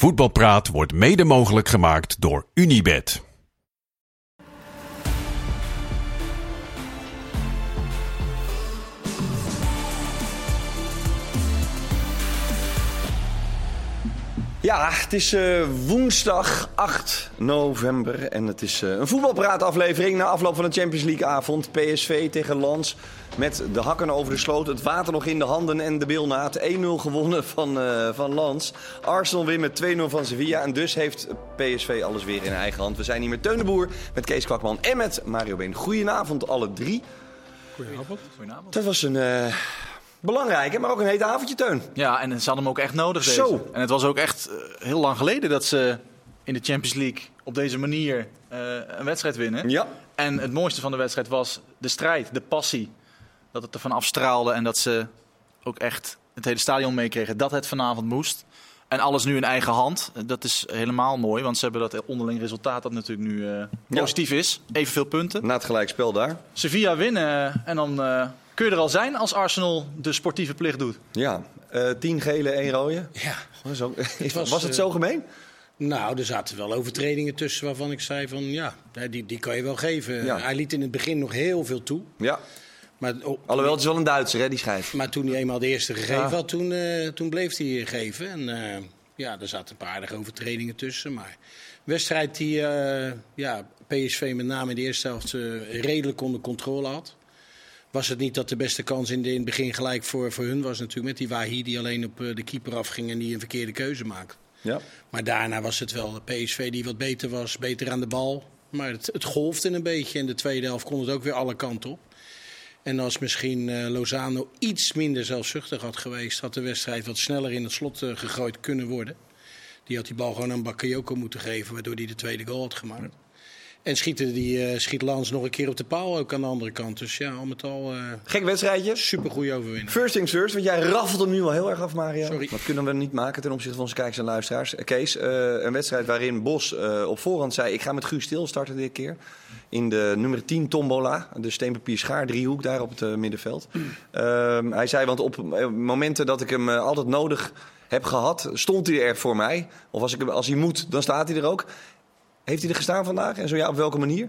Voetbalpraat wordt mede mogelijk gemaakt door Unibed. Ja, het is eh, woensdag 8 november en het is eh, een voetbalpraataflevering na afloop van de Champions League avond. PSV tegen Lans met de hakken over de sloot, het water nog in de handen en de bilnaad. 1-0 gewonnen van, eh van Lans. Arsenal weer met 2-0 van Sevilla en dus heeft PSV alles weer in eigen hand. We zijn hier met Teun de Boer, met Kees Kwakman en met Mario Been. Goedenavond alle drie. Goedenavond. Dat was een eh, belangrijke, maar ook een heet avondje, Teun. Ja, en ze hadden hem ook echt nodig. Deze. Zo. En het was ook echt eh, heel lang geleden dat ze in de Champions League op deze manier eh, een wedstrijd winnen. Ja. En het mooiste van de wedstrijd was de strijd, de passie. Dat het ervan afstraalde en dat ze ook echt het hele stadion meekregen dat het vanavond moest. En alles nu in eigen hand. Dat is helemaal mooi, want ze hebben dat onderling resultaat dat natuurlijk nu eh, Ja. positief is. Evenveel punten. Na het gelijkspel daar. Sevilla winnen en dan eh, kun je er al zijn als Arsenal de sportieve plicht doet. Ja, eh 10 gele, 1 rode. Ja, Was, ook, was, was, het eh, zo gemeen? nou, er zaten wel overtredingen tussen waarvan ik zei van ja, hè, die, die kan je wel geven. Ja. Hij liet in het begin nog heel veel toe. Ja. Maar, oh, Alhoewel, het is wel een Duitser, hè, die schijf. maar toen hij eenmaal de eerste gegeven Ja. had, toen, eh, toen bleef hij geven. En eh, ja, er zaten een paar aardige overtredingen tussen. Maar wedstrijd die eh, ja, PSV met name in de eerste helft eh, redelijk onder controle had. Was het niet dat de beste kans in, de, in het begin gelijk voor, voor hun was natuurlijk met die Wahi die alleen op eh, de keeper afging en die een verkeerde keuze maakte. Ja. Maar daarna was het wel de PSV die wat beter was, beter aan de bal. Maar het, het golfde een beetje. En de tweede helft kon het ook weer alle kanten op. En als misschien eh, Lozano iets minder zelfzuchtig had geweest, had de wedstrijd wat sneller in het slot eh, gegooid kunnen worden. Die had die bal gewoon aan Bakayoko moeten geven, waardoor hij de tweede goal had gemaakt. En schieten die, eh, schiet Lans nog een keer op de paal ook aan de andere kant. Dus ja, al met al eh Gek wedstrijdje. super goede overwinning. First things first, want jij raffelt hem nu al heel erg af, Mario. Sorry. Dat kunnen we niet maken ten opzichte van onze kijkers en luisteraars. Eh, Kees, eh, een wedstrijd waarin Bos eh, op voorhand zei... ik ga met Guus Stil starten dit keer. In de nummer 10 tombola, de steenpapier schaar driehoek daar op het middenveld. Ehm, hij zei, want op momenten dat ik hem altijd nodig heb gehad... stond hij er voor mij. Of als, ik, als hij moet, dan staat hij er ook. Heeft hij er gestaan vandaag? En zo ja, op welke manier?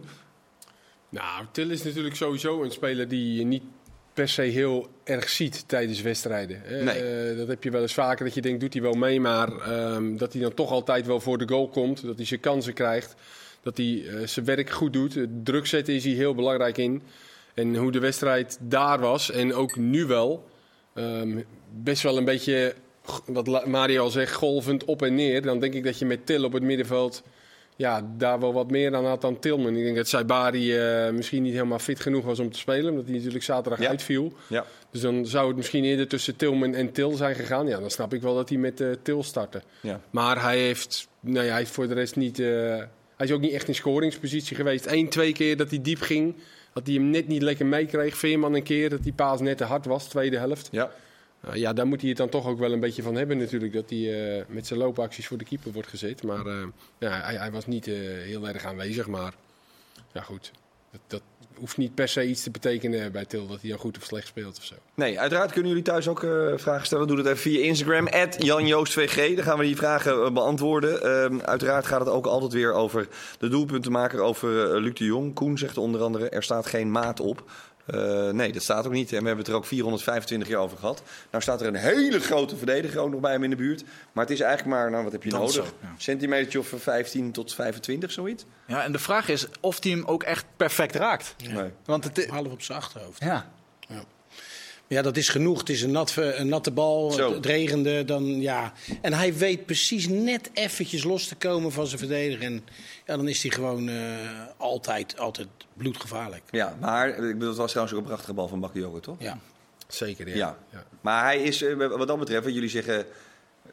Nou, Til is natuurlijk sowieso een speler die je niet per se heel erg ziet tijdens wedstrijden. Eh, Nee. dat heb je wel eens vaker, dat je denkt, doet hij wel mee, maar ehm, dat hij dan toch altijd wel voor de goal komt. Dat hij zijn kansen krijgt, dat hij eh, zijn werk goed doet. Het druk zetten is hij heel belangrijk in. En hoe de wedstrijd daar was, en ook nu wel, ehm, best wel een beetje, wat Mario al zegt, golvend op en neer. Dan denk ik dat je met Til op het middenveld ja, daar wel wat meer aan had dan Tilman. Ik denk dat Saibari eh misschien niet helemaal fit genoeg was om te spelen. Omdat hij natuurlijk zaterdag Ja. uitviel. Ja. Dus dan zou het misschien eerder tussen Tilman en Til zijn gegaan. Ja, dan snap ik wel dat hij met eh, Til startte. Ja. Maar hij heeft, nou ja, hij heeft voor de rest niet... eh, hij is ook niet echt in scoringspositie geweest. Eén, twee keer dat hij diep ging. Dat hij hem net niet lekker meekreeg. Veerman een keer dat die paas net te hard was, tweede helft. Ja. Nou ja, daar moet hij het dan toch ook wel een beetje van hebben natuurlijk. Dat hij eh, met zijn loopacties voor de keeper wordt gezet. Maar eh, ja, hij, hij was niet eh, heel erg aanwezig. Maar ja goed, dat, dat hoeft niet per se iets te betekenen bij Til. Dat hij dan goed of slecht speelt of zo. Nee, uiteraard kunnen jullie thuis ook eh, vragen stellen. Doe dat even via Instagram, @janjoostvg. Dan gaan we die vragen eh, beantwoorden. Ehm, uiteraard gaat het ook altijd weer over de doelpuntenmaker, over eh, Luc de Jong. Koen zegt onder andere, er staat geen maat op. Eh, nee, dat staat ook niet. En we hebben het er ook 425 jaar over gehad. Nou staat er een hele grote verdediger ook nog bij hem in de buurt. Maar het is eigenlijk maar, nou wat heb je Dat nodig? zo, ja. Centimetertje of 15 tot 25, zoiets? Ja, en de vraag is of hij hem ook echt perfect raakt. Nee. Want het, Half op zijn achterhoofd. ja, Ja, dat is genoeg. Het is een, nat, een natte bal. Zo. Het regende. Dan, ja. En hij weet precies net eventjes los te komen van zijn verdediger. En ja, dan is hij gewoon eh, altijd, altijd bloedgevaarlijk. Ja, maar ik bedoel, het was trouwens ook een prachtige bal van Bakayoko, toch? Ja. Zeker, ja. Ja. ja. Maar hij is, eh, wat dat betreft, wat jullie zeggen,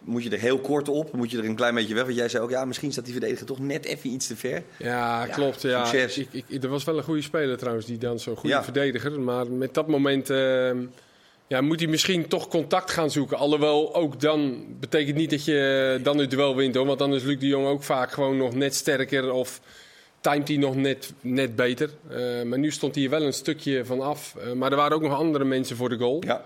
moet je er heel kort op, moet je er een klein beetje weg. Want jij zei ook, ja, misschien staat die verdediger toch net even iets te ver. Ja, klopt. Ja. succes. Ik, ik, er was wel een goede speler trouwens, die dan zo'n goede Ja. verdediger. Maar met dat moment ehm, ja, moet hij misschien toch contact gaan zoeken. Alhoewel ook dan betekent niet dat je dan het duel wint hoor. Want dan is Luc de Jong ook vaak gewoon nog net sterker of timed hij nog net, net beter. Eh, maar nu stond hij er wel een stukje van af. Eh, maar er waren ook nog andere mensen voor de goal. Ja.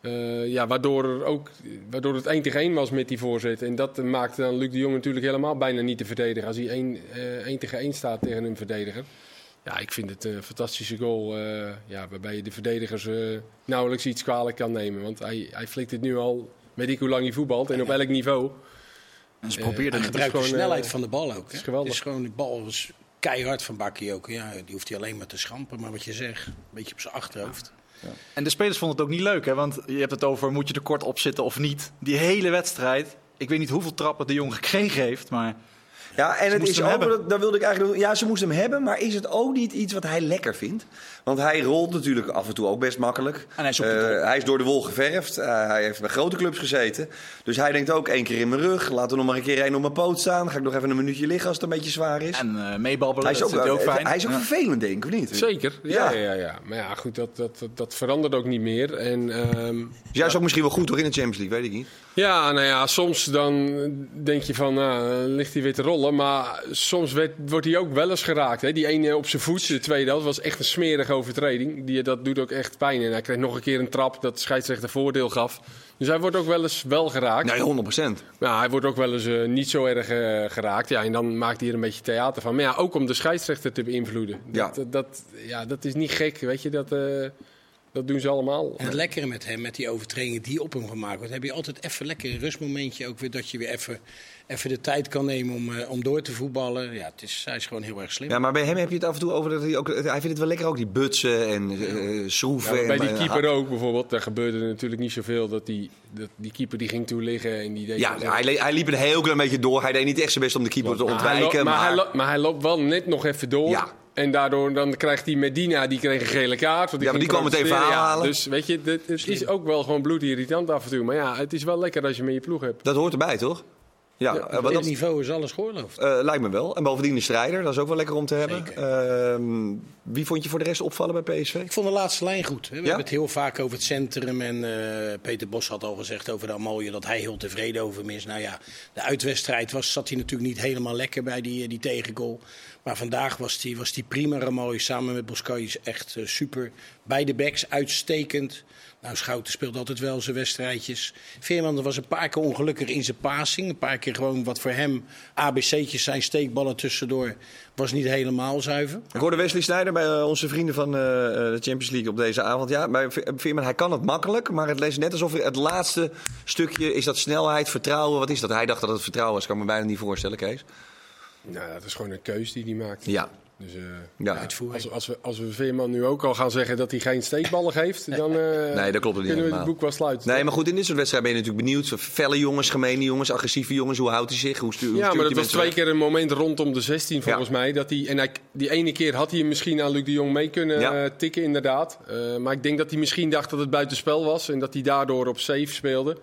Eh, ja, waardoor, ook, waardoor het 1 tegen 1 was met die voorzet. En dat maakte dan Luc de Jong natuurlijk helemaal bijna niet te verdedigen. Als hij 1, eh 1 tegen 1 staat tegen een verdediger. Ja, ik vind het een fantastische goal. eh, ja, waarbij je de verdedigers eh, nauwelijks iets kwalijk kan nemen. Want hij, hij flikt het nu al, weet ik hoe lang hij voetbalt en op elk niveau. En ze Eh, probeerden het. gebruikt de gewoon, snelheid eh, van de bal ook. Hè? is geweldig. Het is gewoon, die bal is keihard van Bakayoko. Ja, die hoeft hij alleen maar te schampen. Maar wat je zegt, een beetje op zijn achterhoofd. En de spelers vonden het ook niet leuk, hè? want je hebt het over moet je er kort op zitten of niet. Die hele wedstrijd, ik weet niet hoeveel trappen de jongen gekregen heeft, maar Ja, en het moesten is ook, dat- daar wilde ik eigenlijk, ja, ze moesten hem hebben, maar is het ook niet iets wat hij lekker vindt? Want hij rolt natuurlijk af en toe ook best makkelijk. En hij zoekt het Eh, hij is door de wol geverfd. Eh, hij heeft bij grote clubs gezeten. Dus hij denkt ook één keer in mijn rug. Laat er nog maar een keer één op mijn poot staan. Dan ga ik nog even een minuutje liggen als het een beetje zwaar is. en eh meebabbelen, hij is ook, ook fijn. hij is ook Ja. vervelend, denk ik, of niet? Zeker, ja, Ja. ja. ja, Maar ja, goed, dat, dat, dat, dat verandert ook niet meer. En, ehm, Dus juist ook misschien wel goed hoor in de Champions League, weet ik niet. Ja, nou ja, soms dan denk je van, nou, ligt hij weer te rollen. Maar soms werd, wordt hij ook wel eens geraakt. Hè? Die ene op zijn voet, de tweede helft, was echt een smerige overtreding. Die, dat doet ook echt pijn. En hij kreeg nog een keer een trap dat de scheidsrechter voordeel gaf. Dus hij wordt ook wel eens wel geraakt. Nee, 100 procent. Ja, hij wordt ook wel eens eh, niet zo erg eh, geraakt. Ja, en dan maakt hij er een beetje theater van. Maar ja, ook om de scheidsrechter te beïnvloeden. Ja. Dat, dat, dat- ja, dat is niet gek, weet je. Dat, eh, dat doen ze allemaal. En het lekkere met hem, met die overtredingen die op hem gemaakt wordt, heb je altijd even lekker een rustmomentje. Ook weer dat je weer even, even de tijd kan nemen om, eh, om door te voetballen. Ja, het is, hij is gewoon heel erg slim. Ja, maar bij hem heb je het af en toe over dat hij ook... Hij vindt het wel lekker ook, die butsen en eh schroeven. Ja, bij en, die eh, keeper ook bijvoorbeeld, daar gebeurde natuurlijk niet zoveel. Dat die, dat die keeper die ging toen liggen en die deed... Ja, hij, hij liep een heel klein beetje door. Hij deed niet echt zijn best om de keeper te Maar hij ontwijken. maar, maar hij maar hij loopt wel net nog even door. Ja. En daardoor dan krijgt die Medina, die kreeg een gele kaart. want Ja, maar die kwam het even protesteren. Ja, aanhalen. dus weet je, dit- het is ook wel gewoon bloedirritant af en toe. Maar ja, het is wel lekker als je met je ploeg hebt. dat hoort erbij, toch? Ja, eh, Op dit dat, niveau is alles geoorloofd. eh, lijkt me wel. En bovendien de strijder, dat is ook wel lekker om te hebben. Ehm, wie vond je voor de rest opvallen bij PSV? Ik vond de laatste lijn goed. Hè. We Ja? hebben het heel vaak over het centrum. En eh, Peter Bos had al gezegd over de Amoje dat hij heel tevreden over hem is. Nou ja, de uitwedstrijd was, zat hij natuurlijk niet helemaal lekker bij die, die tegengoal. Maar vandaag was die, was die prima Ramoy samen met Boskajs echt eh, super. Beide backs uitstekend. Nou, Schouten speelt altijd wel zijn wedstrijdjes. Veerman was een paar keer ongelukkig in zijn passing. Een paar keer gewoon wat voor hem ABC'tjes zijn, steekballen tussendoor. Was niet helemaal zuiver. Ik hoorde Wesley Sneijder bij eh, onze vrienden van eh, de Champions League op deze avond. Ja, bij Ve- Veerman, hij kan het makkelijk, maar het leest net alsof het laatste stukje is dat snelheid, vertrouwen. Wat is dat? Hij dacht dat het vertrouwen was. Kan me bijna niet voorstellen, Kees. Nou, dat is gewoon een keus die hij maakt. Ja. Dus, eh, Ja. Als, als, we, als we Veerman nu ook al gaan zeggen dat hij geen steekballen geeft, dan eh, Nee, dat klopt niet kunnen we het boek wel sluiten. Nee, maar goed, in dit soort wedstrijden ben je natuurlijk benieuwd. Felle jongens, gemene jongens, agressieve jongens. Hoe houdt hij zich? Hoe stuurt, Ja, maar dat was twee weg? keer een moment rondom de 16 volgens mij. Dat hij, en hij, die ene keer had hij hem misschien aan Luc de Jong mee kunnen Ja. eh, tikken, inderdaad. Eh, maar ik denk dat hij misschien dacht dat het buitenspel was. En dat hij daardoor op safe speelde.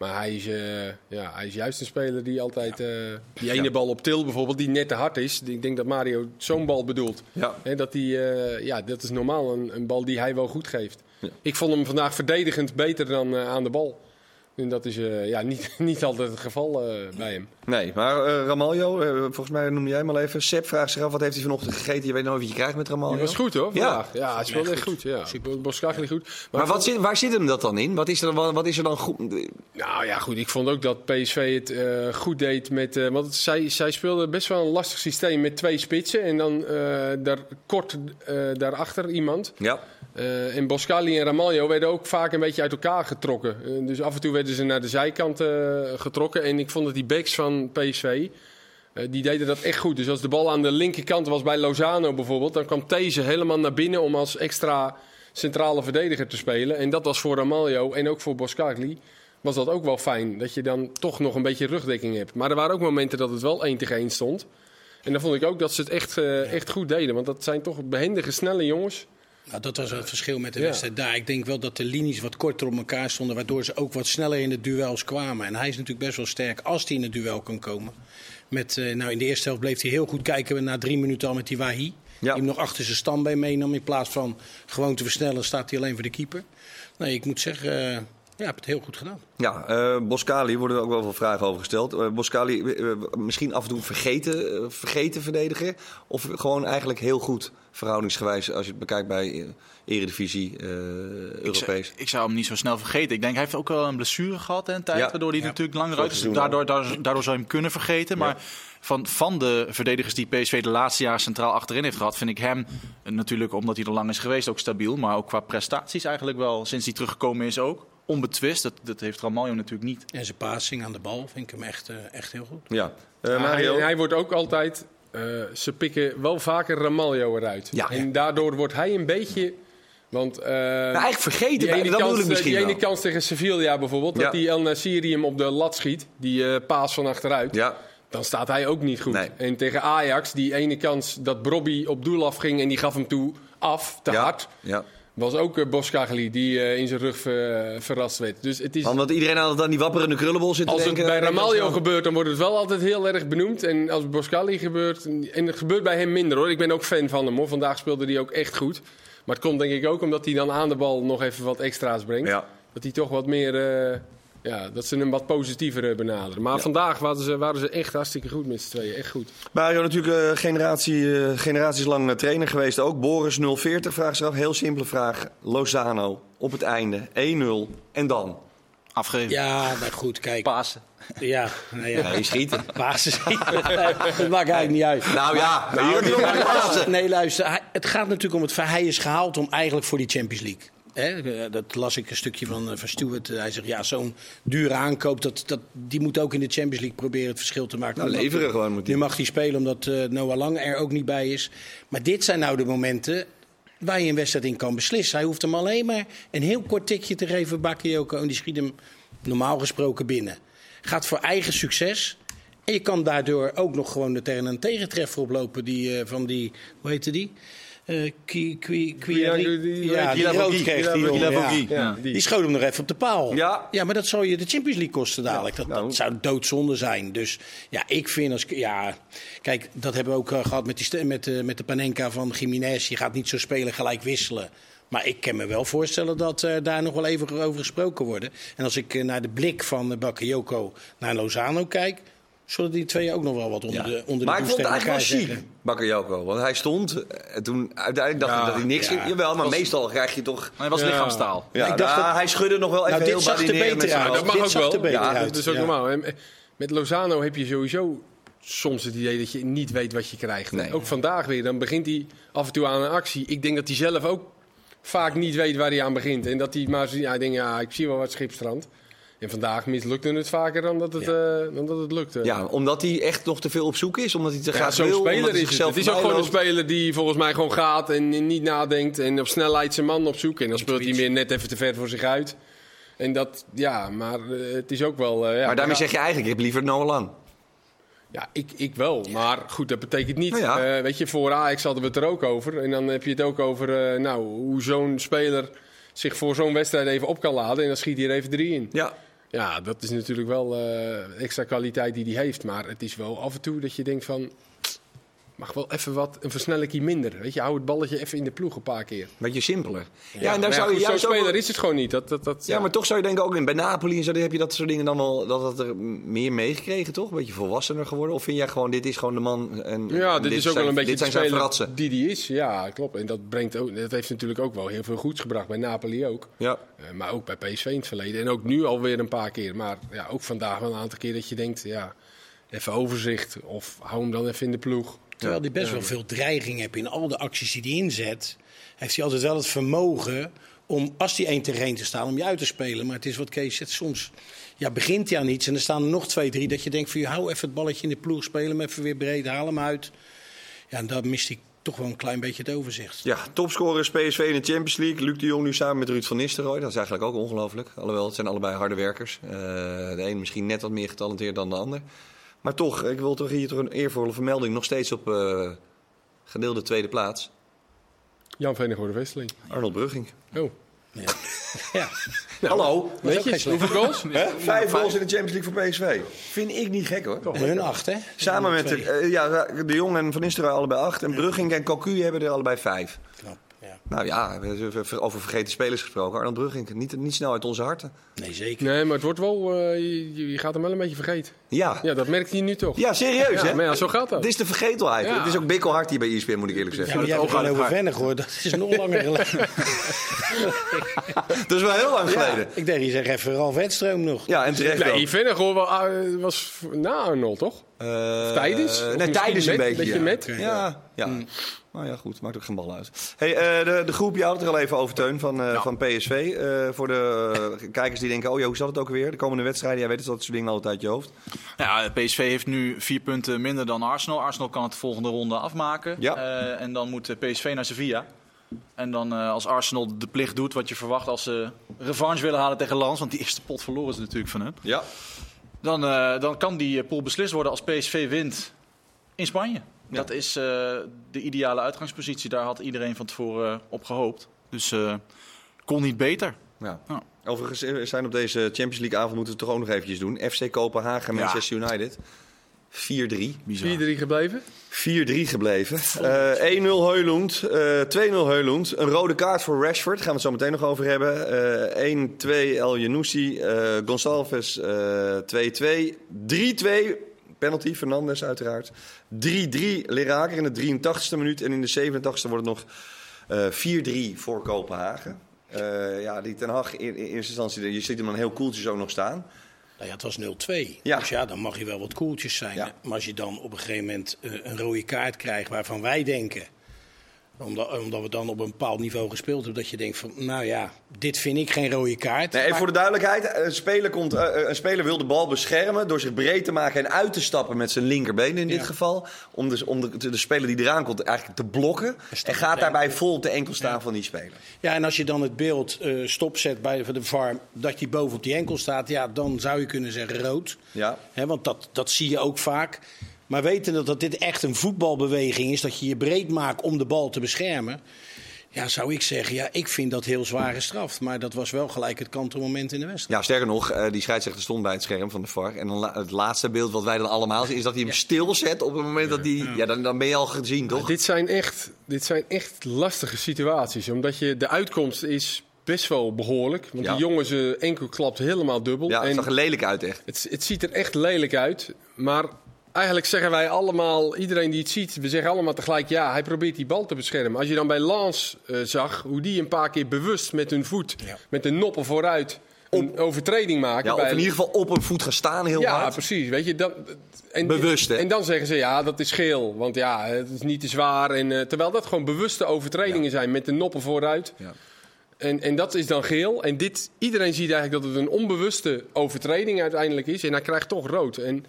Maar hij is, eh, ja, hij is juist een speler die altijd... eh, die ene bal op til bijvoorbeeld, die net te hard is. Ik denk dat Mario zo'n bal bedoelt. Ja. Hè, dat, die, eh, ja, dat is normaal een, een bal die hij wel goed geeft. Ik vond hem vandaag verdedigend beter dan aan de bal. En dat is eh, ja, niet, niet altijd het geval eh, bij hem. Nee, maar eh, Ramaljo, volgens mij noemde jij hem al even. Sepp vraagt zich af, wat heeft hij vanochtend gegeten? Je weet nooit wat je krijgt met Ramaljo. Die was goed hoor, Ja. Ja, hij speelde echt goed. Ja. Boskagli goed. Maar wat zit, waar zit hem dat dan in? Wat is er, wat, wat is er dan goed? Nou ja, goed. Ik vond ook dat PSV het eh, goed deed met... eh, want het- zij, zij speelden best wel een lastig systeem met twee spitsen. En dan eh, daar, kort eh, daarachter iemand. Ja. Eh, en Boscali en Ramaljo werden ook vaak een beetje uit elkaar getrokken. Eh, dus af en toe werden ze naar de zijkant eh, getrokken. En ik vond dat die backs van PSV, die deden dat echt goed. Dus als de bal aan de linkerkant was bij Lozano bijvoorbeeld... dan kwam These helemaal naar binnen om als extra centrale verdediger te spelen. En dat was voor Ramaljo en ook voor Boscagli... was dat ook wel fijn, dat je dan toch nog een beetje rugdekking hebt. Maar er waren ook momenten dat het wel 1 tegen 1 stond. En dan vond ik ook dat ze het echt, echt goed deden. Want dat zijn toch behendige, snelle jongens... Nou, dat was het verschil met de wedstrijd daar. Ik denk wel dat de linies wat korter op elkaar stonden, waardoor ze ook wat sneller in de duels kwamen. En hij is natuurlijk best wel sterk als hij in het duel kan komen. Met, eh, nou, in de eerste helft bleef hij heel goed kijken na drie minuten al met die Wahi. Die hem nog achter zijn stambeen meenam. In plaats van gewoon te versnellen staat hij alleen voor de keeper. Nee, ik moet zeggen, eh, Ja, heb het heel goed gedaan. Ja, eh Boskali worden er ook wel veel vragen over gesteld. Eh, Boskali, misschien af en toe vergeten, eh, vergeten verdediger. Of gewoon eigenlijk heel goed verhoudingsgewijs als je het bekijkt bij Eredivisie, eh, Ik zou, Europees. ik zou hem niet zo snel vergeten. Ik denk, hij heeft ook wel een blessure gehad in een tijd, Ja. waardoor hij Ja. natuurlijk langer uit is. Daardoor, daardoor, daardoor zou je hem kunnen vergeten. Maar van, van de verdedigers die PSV de laatste jaar centraal achterin heeft gehad, vind ik hem natuurlijk, omdat hij er lang is geweest, ook stabiel. Maar ook qua prestaties eigenlijk wel, sinds hij teruggekomen is ook. Onbetwist, dat, dat heeft Ramaljo natuurlijk niet. En zijn passing aan de bal vind ik hem echt, eh, echt heel goed. Ja, Eh, Ja, Mario. hij, hij wordt ook altijd. eh, ze pikken wel vaker Ramaljo eruit. Ja. En daardoor wordt hij een beetje. Want eh, Nou, eigenlijk vergeten, die ene, kans, misschien die ene wel. kans tegen Sevilla bijvoorbeeld, Ja. dat die El Nasiri hem op de lat schiet, die eh, paas van achteruit, Ja, dan staat hij ook niet goed. Nee. En tegen Ajax, die ene kans dat Brobby op doel afging en die gaf hem toe af, te ja, hard, ja. Was ook uh, Boskagli die eh, in zijn rug ver- verrast werd. Dus het is... Omdat iedereen altijd aan die wapperende krullenbol zit te Als het bij Ramaljo gebeurt, dan wordt het wel altijd heel erg benoemd. En als Boskali gebeurt, en het gebeurt bij hem minder hoor. Ik ben ook fan van hem hoor. Vandaag speelde hij ook echt goed. Maar het komt denk ik ook omdat hij dan aan de bal nog even wat extra's brengt. Ja. Dat hij toch wat meer, eh, ja, dat ze hem wat positiever eh, benaderen. Maar Ja. vandaag waren ze, waren ze echt hartstikke goed met z'n tweeën. Echt goed. Mario natuurlijk eh, generatie, eh, generaties lang trainer geweest ook. Boris 040 vraagt zich af, heel simpele vraag. Lozano op het einde, 1-0 en dan? Afgeven. Ja, nou goed, kijk. Pasen. Ja, nou ja. Nee, schieten. Basis. dat maakt eigenlijk niet uit. Nou ja, maar passen. Nee, luister. het gaat natuurlijk om het feit. Hij is gehaald om eigenlijk voor die Champions League. Eh, dat las ik een stukje van, eh, van Stuart. Hij zegt, ja, zo'n dure aankoop, dat, dat, die moet ook in de Champions League proberen het verschil te maken. Nou, leveren gewoon moet hij. Nu mag hij spelen omdat eh, Noah Lang er ook niet bij is. Maar dit zijn nou de momenten waar je een wedstrijd in kan beslissen. Hij hoeft hem alleen maar een heel kort tikje te geven, Bakayoko. En die schiet hem normaal gesproken binnen. Gaat voor eigen succes. En je kan daardoor ook nog gewoon tegen een tegentreffer oplopen. Die, eh, van die, hoe heette die? Eh die- ja, rood kreeg. Jongen, schoot hem nog even op de paal. Ja. ja, maar dat zou je de Champions League kosten dadelijk. Dat, Nou. dat zou doodzonde zijn. Dus ja, ik vind als. Ja, kijk, dat hebben we ook eh, gehad met, die, met, de met de Panenka van Jiménez. Je gaat niet zo spelen, gelijk wisselen. Maar ik kan me wel voorstellen dat eh, daar nog wel even over gesproken worden. En als ik eh, naar de blik van uh, Bakayoko naar Lozano kijk. Zullen die twee ook nog wel wat onder Ja. de onder maar de ik vond het eigenlijk wel chic? Bakayoko. Want hij stond en toen uiteindelijk dacht Ja, ik dat hij niks... ja. Jawel, maar meestal krijg je toch... Maar hij was Ja. lichaamstaal. Ja, ik dacht nou, dat- hij schudde nog wel even Nou, dit heel met zijn hoofd. dat mag Dit ook zag wel. er beter Ja, uit. Dat is ook Ja. normaal. En, eh, Met Lozano heb je sowieso soms het idee dat je niet weet wat je krijgt. Nee. Ook vandaag weer. Dan begint hij af en toe aan een actie. Ik denk dat hij zelf ook vaak niet weet waar hij aan begint. En dat hij maar zo- ja, denkt, ja, ik zie wel wat schipstrand. En vandaag mislukte het vaker dan dat het, Ja. eh, dan dat het lukte. Ja, omdat hij echt nog te veel op zoek is. Omdat hij te Ja, graag zo'n wil. speler hij is het. zichzelf Het is ook gewoon een speler die volgens mij gewoon gaat en niet nadenkt. En op snelheid zijn man opzoekt. En dan speelt hij weer net even te ver voor zich uit. En dat, ja, maar eh, het is ook wel... eh, ja, Maar daarmee ja. zeg je eigenlijk, ik heb liever Noah Lang. Ja, ik, ik wel. Maar goed, dat betekent niet. Nou ja. eh, weet je, voor Ajax hadden we het er ook over. En dan heb je het ook over eh, nou, hoe zo'n speler zich voor zo'n wedstrijd even op kan laden. En dan schiet hij er even drie in. Ja. Ja, dat is natuurlijk wel eh, extra kwaliteit die hij heeft. Maar het is wel af en toe dat je denkt van... Mag wel even wat, een versnelling minder. Weet je, hou het balletje even in de ploeg een paar keer. Beetje simpeler. Ja, Ja, en daar zou je goed, juist ook... speler is het gewoon niet. Dat, dat, dat, Ja, maar toch zou je denken, ook in bij Napoli en zo, heb je dat soort dingen dan wel, dat het er meer meegekregen, toch? Een beetje volwassener geworden? Of vind jij gewoon, dit is gewoon de man en Ja, en dit, is ook zijn, wel een beetje de speler die die is. Ja, klopt. En dat, brengt ook, dat heeft natuurlijk ook wel heel veel goeds gebracht bij Napoli ook. Ja. Eh, maar ook bij PSV in het verleden. En ook nu alweer een paar keer. Maar ja, ook vandaag wel een aantal keer dat je denkt, ja, even overzicht. Of hou hem dan even in de ploeg. Terwijl hij best wel veel dreiging heeft in al de acties die hij inzet. Heeft hij altijd wel het vermogen om, als hij één tegen één te staan, om je uit te spelen. Maar het is wat Kees zegt, soms ja, begint hij aan iets en er staan er nog twee, drie. Dat je denkt van, hou even het balletje in de ploeg, speel hem even weer breed, haal hem uit. Ja, en daar mist hij toch wel een klein beetje het overzicht. Ja, topscorers PSV in de Champions League. Luc de Jong nu samen met Ruud van Nistelrooy. Dat is eigenlijk ook ongelooflijk. Alhoewel, het zijn allebei harde werkers. Eh, de een misschien net wat meer getalenteerd dan de ander. Maar toch, ik wil toch hier toch een eervolle vermelding. Nog steeds op eh, gedeelde tweede plaats. Jan Venegorde Westeling. Arnold Brugging. Oh. Ja. ja. Hallo. Netjes. slecht. Hoeveel goals? Vijf goals in de Champions League voor PSV. Vind ik niet gek hoor. Maar hun acht, hè? Samen met de, eh, ja, de Jong en Van Nistelrooy allebei acht. En Brugging en Cocu hebben er allebei vijf. Knap. Nou ja, we hebben over vergeten spelers gesproken. Arnold Brugging, niet, niet snel uit onze harten. Nee, zeker. Nee, maar het wordt wel, eh, je, je gaat hem wel een beetje vergeten. Ja, ja. Ja, dat merkt hij nu toch. serieus Ja, hè? maar ja, zo gaat dat. Het is de vergetelheid. Ja. Het is ook bikkelhard hier bij ESPN, moet ik eerlijk Ja, zeggen. maar jij hebt gewoon over Vennig hoor. Dat is nog langer geleden. Dat is wel heel lang Ja, geleden. ik denk, je zegt even Ralf Wedstroom nog. Ja, en terecht. Nee, Vennig hoor, wel, ah, was na Arnold, toch? Eh, Tijdens? Of nee, misschien tijdens een met- beetje. beetje ja. met? Ja, ja. Nou ja, goed. Maakt ook geen bal uit. Hey, eh, de, de groep, je had het er al even over, Teun, van, eh, van PSV. Eh, voor de kijkers die denken, oh ja, hoe zat het ook weer? De komende wedstrijden, jij weet het, dat soort dingen altijd uit je hoofd. Ja, PSV heeft nu vier punten minder dan Arsenal. Arsenal kan het de volgende ronde afmaken. Ja. Eh, en dan moet PSV naar Sevilla. En dan eh, als Arsenal de plicht doet wat je verwacht als ze revanche willen halen tegen Lans. Want die eerste pot verloren ze natuurlijk van hen. Ja. Dan, eh, dan kan die eh, pool beslist worden als PSV wint in Spanje. Dat is eh, de ideale uitgangspositie. Daar had iedereen van tevoren op gehoopt. Dus kon niet beter. ja. Ja. Overigens zijn op deze Champions League avond moeten we het toch ook nog eventjes doen. FC Kopenhagen, Ja. Manchester United. 4-3. Bizar. 4-3 gebleven. 4-3 gebleven. Eh 1-0 Heulund, eh 2-0 Heulund. Een rode kaart voor Rashford, gaan we het zo meteen nog over hebben. Eh 1-2 El Yanoussi, eh Gonçalves eh 2-2. 3-2, penalty, Fernandes uiteraard. 3-3 Leraker in de 83ste minuut. En in de 87ste wordt het nog eh 4-3 voor Kopenhagen. Eh, ja, die Ten Hag in, in eerste instantie, je ziet hem dan heel koeltjes ook nog staan. Nou ja, het was 0-2. Ja. Dus ja, dan mag je wel wat koeltjes zijn. Ja. Maar als je dan op een gegeven moment eh, een rode kaart krijgt waarvan wij denken... Omdat, omdat we dan op een bepaald niveau gespeeld hebben, dat je denkt van... Nou ja, dit vind ik geen rode kaart. Nee, Maar- voor de duidelijkheid, een speler, komt, eh, een speler wil de bal beschermen door zich breed te maken en uit te stappen met zijn linkerbeen in dit Ja. geval. Om, dus, om de, de speler die eraan komt eigenlijk te blokken. En gaat daarbij vol op de enkel staan van die speler. Ja, en als je dan het beeld eh, stopzet bij de VAR, dat hij boven op die enkel staat, ja, dan zou je kunnen zeggen rood. Ja. Want dat, dat zie je ook vaak. Maar weten dat, dat dit echt een voetbalbeweging is, dat je je breed maakt om de bal te beschermen. Ja, zou ik zeggen, ja, ik vind dat heel zwaar gestraft. Maar dat was wel gelijk het kantelmoment in de wedstrijd. Ja, sterker nog, eh, die scheidsrechter stond bij het scherm van de VAR. En dan het laatste beeld wat wij dan allemaal zien, is dat hij hem stilzet op het moment dat hij... Ja, dan, dan ben je al gezien, toch? Dit zijn, echt, dit zijn echt lastige situaties. Omdat je, de uitkomst is best wel behoorlijk. Want Ja. die jongen zijn enkel klapt helemaal dubbel. Ja, het en zag er lelijk uit echt. het, het ziet er echt lelijk uit. Maar eigenlijk zeggen wij allemaal, iedereen die het ziet, we zeggen allemaal tegelijk... ja, hij probeert die bal te beschermen. Als je dan bij Lans eh, zag, hoe die een paar keer bewust met hun voet... Ja. met de noppen vooruit een overtreding maken. Ja, of bij- in ieder geval op een voet gaan staan heel ja, hard. precies. Weet je, dan, en, Bewust, hè? En dan zeggen ze, ja, dat is geel. Want ja, het is niet te zwaar. En, eh, terwijl dat gewoon bewuste overtredingen zijn met de noppen vooruit. Ja. En, en dat is dan geel. En dit, iedereen ziet eigenlijk dat het een onbewuste overtreding uiteindelijk is. En hij krijgt toch rood. En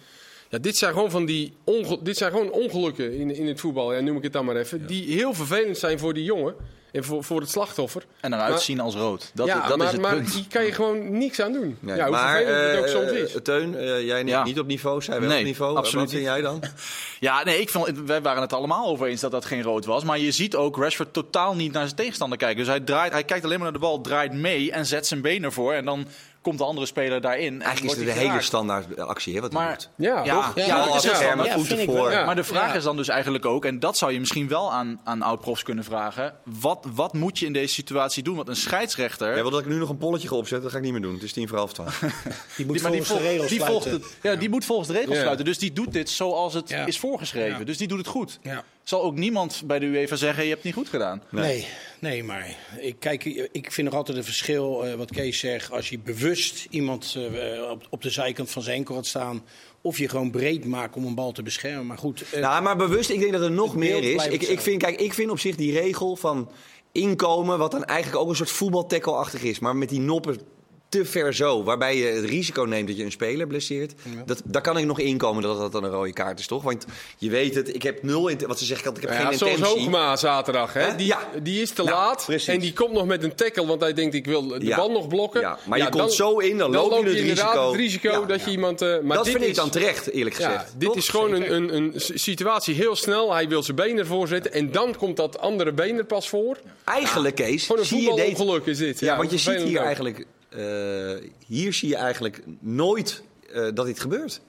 ja, dit zijn gewoon van die onge- dit zijn gewoon ongelukken in, in het voetbal. Ja, noem ik het dan maar even. Die heel vervelend zijn voor die jongen. En voor, voor het slachtoffer. En eruit zien als rood. Dat, ja, dat maar, is het maar punt. hier kan je gewoon niks aan doen. Nee, ja, hoe maar vervelend het ook eh, soms is. Teun, eh, jij niet, Ja. niet op niveau, zij wel Nee, op niveau. absoluut Wat vind jij dan? Ja, nee, ik vond, wij waren het allemaal over eens dat dat geen rood was. Maar je ziet ook Rashford totaal niet naar zijn tegenstander kijken. Dus hij, draait, hij kijkt alleen maar naar de bal, draait mee en zet zijn been ervoor. En dan komt de andere speler daarin. en Eigenlijk is wordt het de hij hele standaard actie, hè, wat Maar, doet. Ja, ja, toch? ja, Ja, dat maar is ja, ja, voeten voor. Ja. Maar de vraag Ja. is dan dus eigenlijk ook, en dat zou je misschien wel aan, aan oud-profs kunnen vragen. Wat, wat moet je in deze situatie doen? Want een scheidsrechter. Jij wil dat ik nu nog een polletje ga opzetten? Dat ga ik niet meer doen. Het is tien voor half twaalf. Die moet die, maar die, volgens vol- de regels die volgt het, ja, die moet volgens de regels Ja. sluiten. Dus die doet dit zoals het Ja. is voorgeschreven. Ja. Dus die doet het goed. Ja. Zal ook niemand bij de UEFA zeggen: je hebt het niet goed gedaan. Nee. nee, maar ik, kijk, ik vind nog altijd een verschil, eh, wat Kees zegt, als je bewust iemand eh, op, op de zijkant van zijn enkel gaat staan, of je gewoon breed maakt om een bal te beschermen. Maar goed, eh, Nou, maar bewust, ik denk dat er nog meer is. Ik, ik, vind, kijk, ik vind op zich die regel van inkomen, wat dan eigenlijk ook een soort voetbaltackle-achtig is, maar met die noppen te ver zo, waarbij je het risico neemt dat je een speler blesseert. Dat, daar kan ik nog inkomen dat dat dan een rode kaart is, toch? Want je weet het, ik heb nul, wat ze zeggen, ik heb Ja, geen zoals intentie. Hoogma zaterdag. Hè? Die, Ja. die is te Nou, laat precies. en die komt nog met een tackle, want hij denkt ik wil de bal nog blokken. Ja, maar je komt zo in, dan loop je het risico. het risico dat je iemand... eh, maar dat dit vind ik dan terecht, eerlijk gezegd. dit is gewoon een, een, een situatie heel snel. Hij wil zijn been ervoor zetten en dan komt dat andere been er pas voor. Eigenlijk, Kees, een je deze... voetbalongeluk is dit. Ja, want je ziet hier eigenlijk... eh, hier zie je eigenlijk nooit eh, dat dit gebeurt.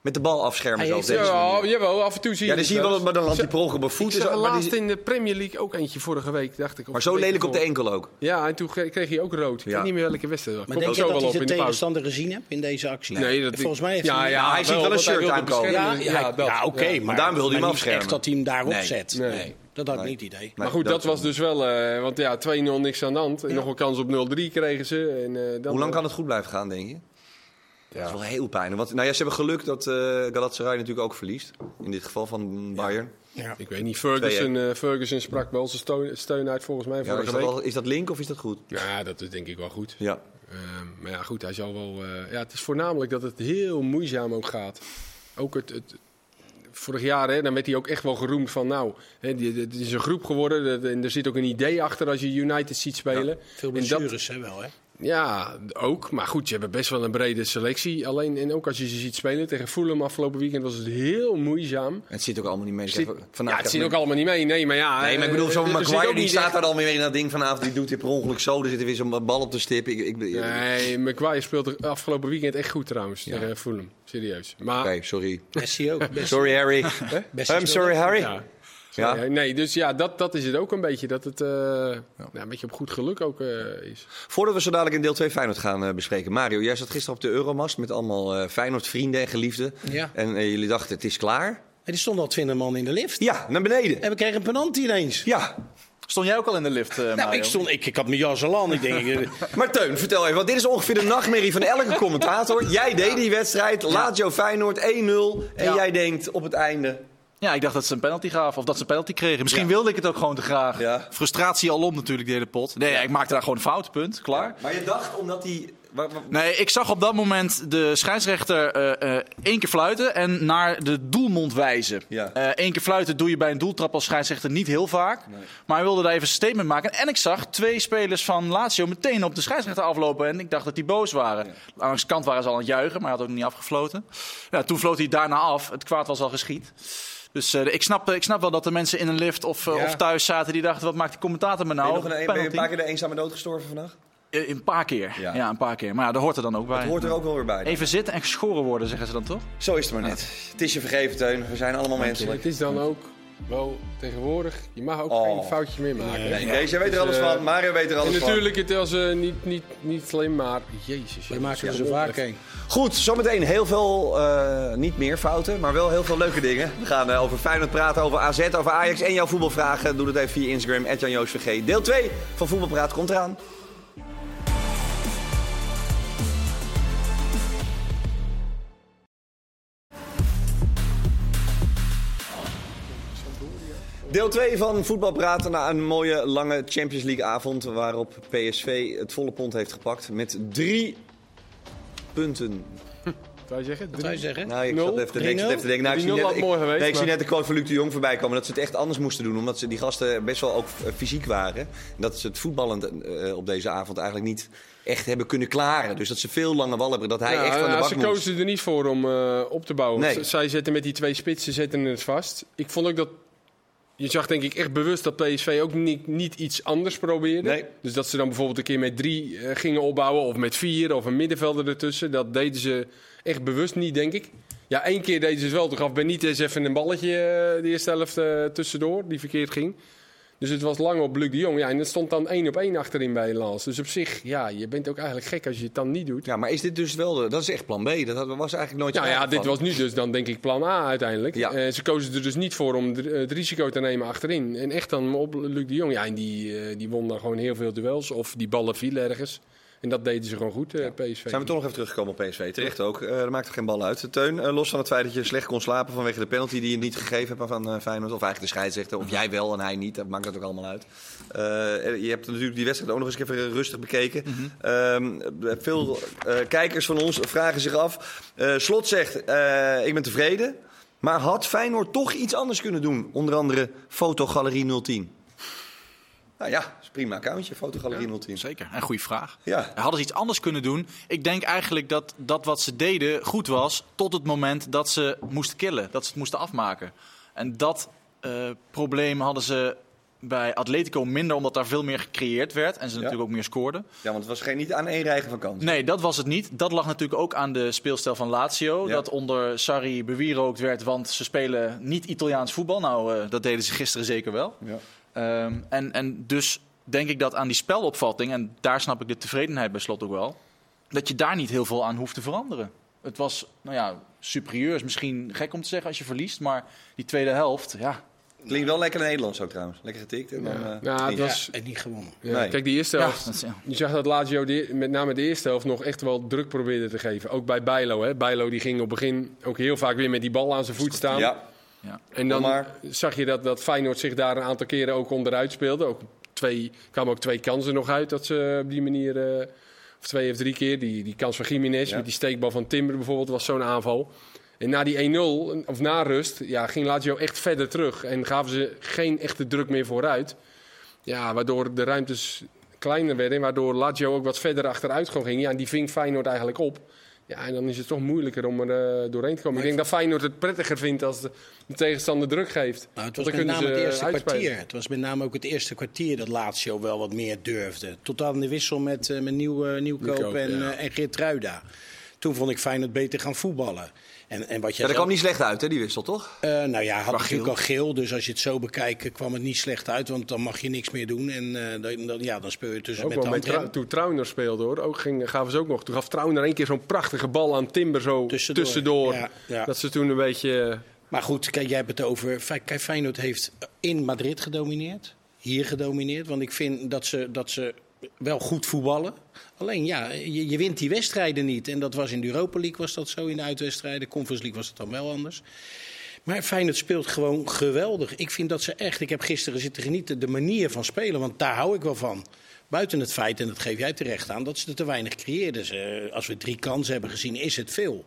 Met de bal afschermen heeft- deze Ja, manier. jawel, af en toe zie je Ja, dan zie je wel, maar dan landt die per ongeluk op Ik voet. zag maar die- laatst in de Premier League ook eentje vorige week, dacht ik. Maar zo lelijk op de enkel ook. Ja, en toen kre- kreeg hij ook rood. Ik weet niet meer welke wedstrijd. Maar Komt denk je zo dat wel hij de in de pauze. tegenstander gezien hebt in deze actie? Nee, dat Volgens mij heeft ja, hij... ja, hij ziet wel een shirt aankomen. Ja, oké, maar, daarom wilde hij hem afschermen. echt dat hij hem daarop zet. Nee. Dat had ik niet het idee. Nee, Maar goed, dat was dus wel... eh, want ja, 2-0 niks aan de hand. En nog een kans op 0-3 kregen ze. En, eh, dan, Hoe lang kan het goed blijven gaan, denk je? Dat is wel heel pijnlijk. Want nou ja, ze hebben geluk dat eh Galatasaray natuurlijk ook verliest. In dit geval van Bayern. Ja. Ik weet niet, Ferguson, eh, Ferguson sprak wel zijn steun, steun uit volgens mij Ja, is, dat is dat link of is dat goed? Ja, dat is denk ik wel goed. Ja. Ehm, maar ja, goed, hij zal wel... eh, ja, het is voornamelijk dat het heel moeizaam ook gaat. Ook het... het Vorig jaar, hè, dan werd hij ook echt wel geroemd van, nou, het is een groep geworden. dat- En er zit ook een idee achter als je United ziet spelen. Veel En dat- blessures, hè, wel, hè? Ja, ook. Maar goed, ze hebben best wel een brede selectie. Alleen, en ook als je ze ziet spelen tegen Fulham afgelopen weekend, was het heel moeizaam. Het zit ook allemaal niet mee. Zit- ja, het zit even- ook allemaal niet mee. Nee, maar ja. Nee, maar ik bedoel, eh, zo'n er Maguire die niet staat echt- daar dan weer in dat ding vanavond. Die doet dit per ongeluk zo. Er zit er weer zo'n bal op de stip. Ik, ik, Nee, Maguire speelde afgelopen weekend echt goed trouwens Ja. tegen Fulham. Serieus. Maar, Oké, sorry. Bessie ook. Bessie. Sorry, Harry. I'm sorry. Harry. ja. Ja. Nee, dus ja, dat, dat is het ook een beetje. Dat het eh, nou, een beetje op goed geluk ook eh, is. Voordat we zo dadelijk in deel 2 Feyenoord gaan eh, bespreken. Mario, jij zat gisteren op de Euromast met allemaal eh Feyenoord vrienden en geliefden. Ja. En jullie dachten, het is klaar. En die stond al 20 man in de lift. Ja, naar beneden. En we kregen een penalty ineens. Ja. Stond jij ook al in de lift, eh Nou, Mario? ik, stond, ik, ik had mijn jas al aan. Ik denk, Maar Teun, vertel even, want dit is ongeveer de nachtmerrie van elke commentator. Jij deed die wedstrijd, Lazio Feyenoord 1-0. En Ja. jij denkt op het einde... Ja, ik dacht dat ze een penalty gaven of dat ze een penalty kregen. Misschien Ja. wilde ik het ook gewoon te graag. Ja. Frustratie al om natuurlijk, de hele pot. Nee, ik maakte daar gewoon een fout, punt. Klaar. Maar je dacht omdat die... Nee, ik zag op dat moment de scheidsrechter eh, eh, één keer fluiten en naar de doelmond wijzen. Ja. Eén keer fluiten doe je bij een doeltrap als scheidsrechter niet heel vaak. Maar hij wilde daar even een statement maken. En ik zag twee spelers van Lazio meteen op de scheidsrechter aflopen. En ik dacht dat die boos waren. Langs de kant waren ze al aan het juichen, maar hij had ook niet afgefloten. Ja, toen floot hij daarna af. Het kwaad was al geschied. Dus eh, ik, snap, ik snap wel dat de mensen in een lift of, eh, Ja. of thuis zaten die dachten, wat maakt die commentator me Ben je, nou? nog een, ben je een paar keer de eenzame dood gestorven vandaag? Eh, Een paar keer. Ja. Ja. een paar keer. Maar ja, dat hoort er dan ook bij. Het hoort er ook wel weer bij. Even zitten en geschoren worden, zeggen ze dan toch? Zo is het maar net. Het is je vergeven, Teun. We zijn allemaal Het menselijk. is dan ook wel tegenwoordig. Je mag ook Oh. geen foutje meer maken. Nee, deze, jij weet er alles eh, van. Mario weet er En alles van. natuurlijk, het was eh, niet, niet, niet slim, maar jezus. we ja, maken er zo vaak heen. Goed, zometeen heel veel, eh, niet meer fouten, maar wel heel veel leuke dingen. We gaan eh, over Feyenoord praten, over AZ, over Ajax en jouw voetbalvragen. Doe dat even via Instagram, @jan-joos_vg. Deel 2 van Voetbalpraat komt eraan. Deel 2 van Voetbalpraten na een mooie lange Champions League avond waarop PSV het volle pond heeft gepakt met drie punten. Zou je zeggen? Wat zou je zeggen? Nou, ik zat even te denken. ik zat even te denken. Nou, ik 3-0 zie net, had ik, mooi geweest, nee, ik zie net de quote van Luc de Jong voorbij komen. Dat ze het echt anders moesten doen. Omdat ze die gasten best wel ook eh, fysiek waren. En dat ze het voetballend eh, op deze avond eigenlijk niet echt hebben kunnen klaren. Dus dat ze veel lange ballen hebben. Dat hij Ja, echt van de ja, bak ze moest. kozen er niet voor om eh, op te bouwen. Nee. Zij zetten met die twee spitsen zetten het vast. Ik vond ook dat. Je zag denk ik echt bewust dat PSV ook niet, niet iets anders probeerde. Nee. Dus dat ze dan bijvoorbeeld een keer met drie eh, gingen opbouwen. Of met vier. Of een middenvelder ertussen. Dat deden ze echt bewust niet, denk ik. Ja, één keer deden ze het wel. Toen gaf Benitez even een balletje eh, de eerste helft eh, tussendoor. Die verkeerd ging. Dus het was lang op Luc de Jong. Ja, en het stond dan één op één achterin bij Lans. Dus op zich, ja, je bent ook eigenlijk gek als je het dan niet doet. Ja, maar is dit dus wel... de- dat is echt plan B. Dat was eigenlijk nooit Nou ja, sprake dit was nu dus dan denk ik plan A uiteindelijk. Ja. Eh, ze kozen er dus niet voor om het risico te nemen achterin. En echt dan op Luc de Jong. Ja, en die, eh, die won dan gewoon heel veel duels. Of die ballen vielen ergens. En dat deden ze gewoon goed, eh, PSV. Zijn we toch nog even teruggekomen op PSV? Terecht ook. Eh dat maakt er geen bal uit. Teun, eh, los van het feit dat je slecht kon slapen vanwege de penalty die je niet gegeven hebt van eh, Feyenoord. Of eigenlijk de scheidsrechter. Of jij wel en hij niet. Dat maakt dat ook allemaal uit. Eh, je hebt natuurlijk die wedstrijd ook nog eens even rustig bekeken. Ehm, veel eh, kijkers van ons vragen zich af. Eh, Slot zegt, eh, ik ben tevreden. Maar had Feyenoord toch iets anders kunnen doen? Onder andere Fotogalerie 010. Nou ja, dat is een prima accountje, Fotogalerie 010. Zeker, en goede vraag. Ja. Hadden ze iets anders kunnen doen? Ik denk eigenlijk dat, dat wat ze deden goed was tot het moment dat ze moesten killen. Dat ze het moesten afmaken. En dat eh, probleem hadden ze bij Atletico minder, omdat daar veel meer gecreëerd werd. En ze natuurlijk ook meer scoorden. Ja, want het was geen niet aan één rijgen van kansen. Nee, dat was het niet. Dat lag natuurlijk ook aan de speelstijl van Lazio. Ja. Dat onder Sarri bewierookt werd, want ze spelen niet Italiaans voetbal. Nou, eh, dat deden ze gisteren zeker wel. Ja. Ehm, en, en dus denk ik dat aan die spelopvatting, en daar snap ik de tevredenheid bij slot ook wel, dat je daar niet heel veel aan hoeft te veranderen. Het was, nou ja, superieur is misschien gek om te zeggen als je verliest, maar die tweede helft, ja. Klinkt wel lekker Nederlands ook trouwens. Lekker getikt. En dan, eh, Ja, het niet- was- Ja, en niet gewonnen. Ja, Nee. Kijk, die eerste ja, helft. dat is- ja. Je zag dat Lazio de, met name de eerste helft nog echt wel druk probeerde te geven. Ook bij Bijlo. Hè. Bijlo die ging op het begin ook heel vaak weer met die bal aan zijn voet staan. Ja, En dan Maar- zag je dat, dat Feyenoord zich daar een aantal keren ook onderuit speelde. Ook twee, kwamen ook twee kansen nog uit dat ze op die manier... eh, of twee of drie keer. Die, die kans van Jiménez Ja. met die steekbal van Timber bijvoorbeeld was zo'n aanval. En na die 1-0, of na rust, ja, ging Lazio echt verder terug. En gaven ze geen echte druk meer vooruit. Ja, waardoor de ruimtes kleiner werden. En waardoor Lazio ook wat verder achteruit ging. Ja, en die ving Feyenoord eigenlijk op. Ja, en dan is het toch moeilijker om er eh, doorheen te komen. ik denk dat Feyenoord het prettiger vindt als de, de tegenstander druk geeft. Nou, het was met name het eerste uitspelen. kwartier. Het was met name ook het eerste kwartier dat Lazio wel wat meer durfde. Tot aan de wissel met, eh, met Nieuw, eh, Nieuwkoop Nieuwkoop, en, ja. eh, en Geertruida. Toen vond ik Feyenoord beter gaan voetballen. En, en wat ja jij dat kwam niet slecht uit, hè, die wissel, toch? Eh, nou ja, had natuurlijk geel. al geel. Dus als je het zo bekijkt, eh, kwam het niet slecht uit. Want dan mag je niks meer doen. En eh, dan, dan- ja, dan speel je tussen Ook met de met. Trau- toen Trauner speelde hoor. Ook ging, gaven ze ook nog. Toen gaf Trauner één keer zo'n prachtige bal aan Timber zo Tussendoor. tussendoor. Ja, ja. Dat ze toen een beetje... Maar goed, kijk, jij hebt het over. Kijk, Feyenoord heeft in Madrid gedomineerd. Hier gedomineerd. Want ik vind dat ze, dat ze wel goed voetballen. Alleen ja, je, je wint die wedstrijden niet. En dat was in de Europa League was dat zo in de uitwedstrijden. Conference League was het dan wel anders. Maar Feyenoord speelt gewoon geweldig. Ik vind dat ze echt, ik heb gisteren zitten genieten, de manier van spelen. Want daar hou ik wel van. Buiten het feit, en dat geef jij terecht aan, dat ze er te weinig creëerden. Ze, als we drie kansen hebben gezien, is het veel.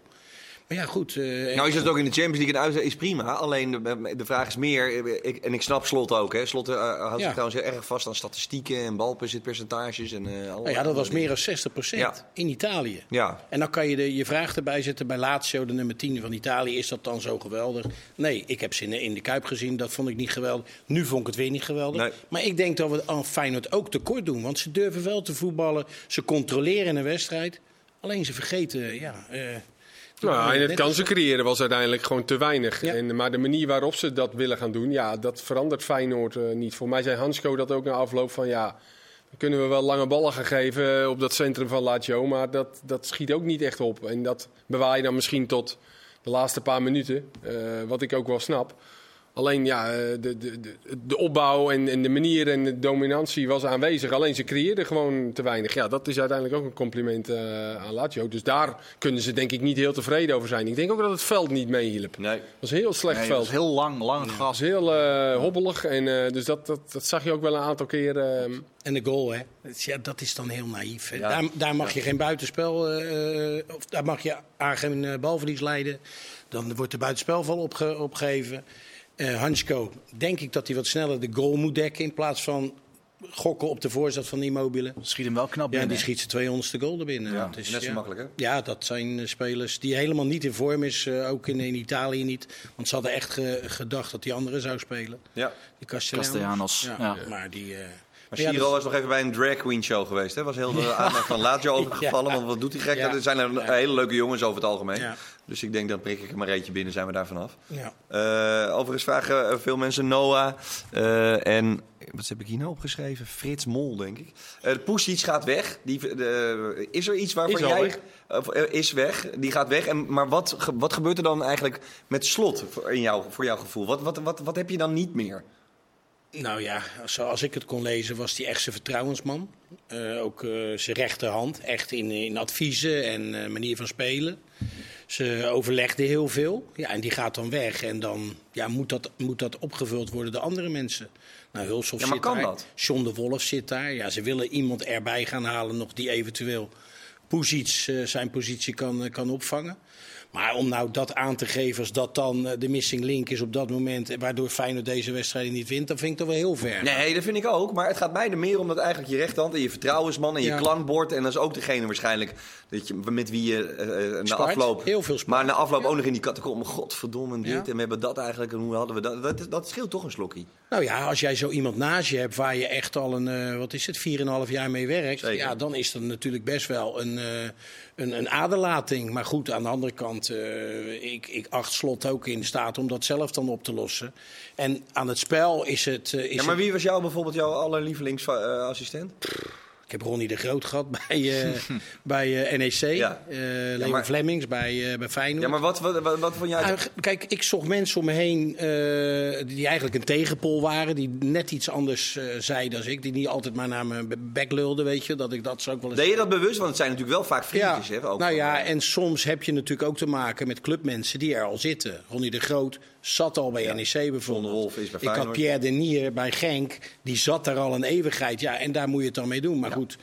Maar ja, goed. eh, Nou is het ook in de Champions League uitzet is prima. Alleen de, de vraag is meer, eh, ik, en ik snap Slot ook. Hè. Slot eh, houdt zich trouwens heel erg vast aan statistieken en balbezitpercentages. En, Nou ja, dat was meer dan 60 Ja. in Italië. Ja, En dan kan je de, je vraag erbij zetten bij Lazio, de nummer 10 van Italië. Is dat dan zo geweldig? Nee, ik heb ze in de, in de Kuip gezien. Dat vond ik niet geweldig. Nu vond ik het weer niet geweldig. Nee. Maar ik denk dat we aan Feyenoord ook tekort doen. Want ze durven wel te voetballen. Ze controleren een wedstrijd. Alleen ze vergeten, ja... Nou, en het kansen creëren was uiteindelijk gewoon te weinig. Ja. En, maar de manier waarop ze dat willen gaan doen, ja, dat verandert Feyenoord eh, niet. Voor mij zei Hansco dat ook na afloop van ja, dan kunnen we wel lange ballen gaan geven op dat centrum van Lazio, maar dat, dat schiet ook niet echt op. En dat bewaar je dan misschien tot de laatste paar minuten, eh, wat ik ook wel snap. Alleen ja, eh, de, de, de, de opbouw en, en de manier en de dominantie was aanwezig. Alleen ze creëerden gewoon te weinig. Ja, dat is uiteindelijk ook een compliment eh, aan Lazio. Dus daar kunnen ze denk ik niet heel tevreden over zijn. Ik denk ook dat het veld niet meehielp. nee. Het was een heel slecht Nee, het veld. was heel lang, lang Het gras. was heel eh, hobbelig. En, eh, dus dat, dat, dat zag je ook wel een aantal keer. eh, En de goal, hè? Dat is- Ja, dat is dan heel naïef. Ja. Daar, daar mag je geen buitenspel, of daar mag je aan geen balverlies leiden. Dan wordt de buitenspelval opge opgegeven. Eh Hansko, denk ik dat hij wat sneller de goal moet dekken in plaats van gokken op de voorzet van Immobile. Schiet hem wel knap Ja, binnen. die schiet zijn 200ste goal er binnen. Ja, Dat is, net zo ja. makkelijk, hè? Ja, dat zijn eh, spelers die helemaal niet in vorm is, eh, ook in, in Italië niet. Want ze hadden echt ge- gedacht dat die andere zou spelen. Ja. Die Castellanos. Castellanos, Ja, ja. Maar die... eh, Maar ja, Ciro dat- was nog even bij een drag queen show geweest. Hè? Was heel de aandacht van Lazio overgevallen. Ja. Want wat doet hij gek? Ja. Er zijn er Ja. hele leuke jongens over het algemeen. Dus ik denk, dan prik ik er maar eentje binnen, zijn we daar vanaf. ja. Eh, overigens vragen eh, veel mensen Noah eh, en wat heb ik hier nou opgeschreven? Frits Mol, denk ik. Uh, Poesic gaat weg. Die, de- is er iets waarvan Is jij is weg? Die gaat weg. En, maar wat, ge- wat gebeurt er dan eigenlijk met slot voor, in jou, voor jouw gevoel? Wat, wat, wat, wat heb je dan niet meer? Nou ja, zoals ik het kon lezen, was hij echt zijn vertrouwensman. Eh, ook eh, zijn rechterhand, echt in, in adviezen en eh, manier van spelen. Ze overlegden heel veel. Ja, en die gaat dan weg. En dan ja, moet, dat, moet dat opgevuld worden door andere mensen. Nou, Hulshoff Ja, zit kan daar. dat? John de Wolf zit daar. Ja, ze willen iemand erbij gaan halen nog die eventueel Poesic, eh, zijn positie kan, eh, kan opvangen. Maar om nou dat aan te geven als dat dan eh, de missing link is op dat moment... waardoor Feyenoord deze wedstrijd niet wint, dan vind ik dat wel heel ver. Nee, dat vind ik ook. Maar het gaat mij er meer om dat eigenlijk je rechterhand en je vertrouwensman en je Ja. klankbord. En dat is ook degene waarschijnlijk dat je, met wie je eh, eh, na afloop. Heel veel. Maar na afloop ook nog in die catacombe. Godverdomme, dit. Ja. En we hebben dat eigenlijk. En hoe hadden we dat? Dat, dat scheelt toch een slokkie. Nou ja, als jij zo iemand naast je hebt waar je echt al een, eh, wat is het, 4,5 jaar mee werkt. Zeker. Ja, dan is dat natuurlijk best wel een, eh, een, een aderlating. Maar goed, aan de andere kant, ik, ik acht slot ook in staat om dat zelf dan op te lossen. En aan het spel is het. is Ja, maar wie was jou bijvoorbeeld jouw allerlievelingsassistent? Ik heb Ronnie de Groot gehad bij, eh, bij eh, NEC. Ja. Eh, Leon maar- Flemings bij, bij Feyenoord. Ja, maar wat, wat, wat, wat vond jij... Kijk, ik zocht mensen om me heen die eigenlijk een tegenpol waren. Die net iets anders zeiden dan ik. Die niet altijd maar naar mijn bek lulden, weet je. Dat ik dat zo ook wel eens... Deed je dat bewust? Want het zijn natuurlijk wel vaak vriendjes. Hè, ook nou ja, en soms heb je natuurlijk ook te maken met clubmensen die er al zitten. Ronnie de Groot zat al bij NEC bijvoorbeeld. Wolf is bij ik had. Pierre Denier bij Genk. Die zat daar al een eeuwigheid. Ja, en daar moet je het dan mee doen. Maar goed,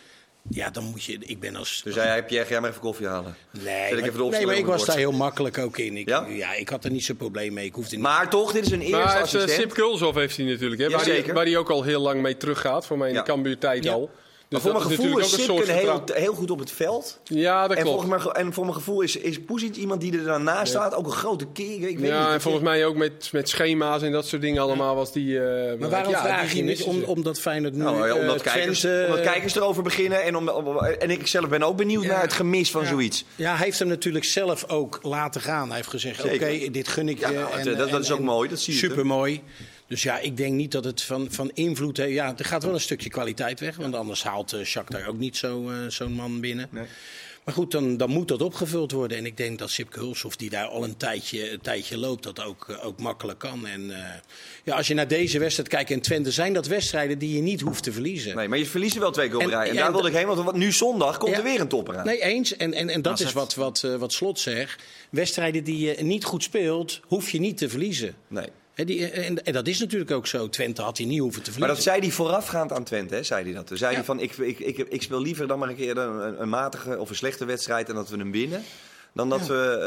ja, dan moet je... Ik ben als... Dus hij, Pierre, ga jij maar even koffie halen. Nee, Zet ik maar, even de nee, maar ik was daar heel makkelijk ook in. Ik, Ja? ja? ik had er niet zo'n probleem mee. Ik hoefde niet... Maar toch, dit is een eerste Maar eh, assistent. Sip Kulshoff heeft hij natuurlijk, hè, Ja, waar, hij, zeker. waar hij ook al heel lang mee teruggaat. Voor mij in Ja. de Cambuur-tijd Ja. al. Maar Dus voor dat mijn is gevoel is Sipken soort heel, heel goed op het veld. Ja, dat En, klopt. volgens mij, en voor mijn gevoel is, is iemand die er daarnaast staat. Ook een grote keer. Ik weet Ja, niet. en volgens mij ook met, met schema's en dat soort dingen allemaal was die... eh, Maar waarom ja, vraag die je niet? Om, omdat Feyenoord nu Nou, ja, omdat, eh, kijkers, Twente, omdat kijkers erover beginnen. En, om, om- en ik zelf ben ook benieuwd Ja. naar het gemis van Ja. zoiets. Ja, hij heeft hem natuurlijk zelf ook laten gaan. Hij heeft gezegd, oké, dit gun ik je. Ja, nou, dat- dat is ook mooi, dat zie je, Super mooi. Dus ja, ik denk niet dat het van, van invloed heeft. Ja, er gaat wel een stukje kwaliteit weg. Want anders haalt uh, Shakhtar ook niet zo, eh, zo'n man binnen. Nee. Maar goed, dan, dan moet dat opgevuld worden. En ik denk dat Sipke Hulshoff, die daar al een tijdje, een tijdje loopt, dat ook, eh, ook makkelijk kan. En eh, ja, als je naar deze wedstrijd kijkt in Twente, zijn dat wedstrijden die je niet hoeft te verliezen. Nee, maar je verliest er wel twee keer op En- rij. En daar en wilde ik heen, want nu zondag komt Ja. er weer een topper aan. Nee, eens. En, en, en dat AZ. is wat, wat, eh, wat Slot zegt. Wedstrijden die je niet goed speelt, hoef je niet te verliezen. Nee. Hè, die, en, en dat is natuurlijk ook zo. Twente had hij niet hoeven te Maar verliezen. dat zei hij voorafgaand aan Twente, hè, zei hij dat. Toen zei Ja. hij van, ik, ik, ik, ik speel liever dan maar een keer een, een matige of een slechte wedstrijd en dat we hem winnen. Dan dat we,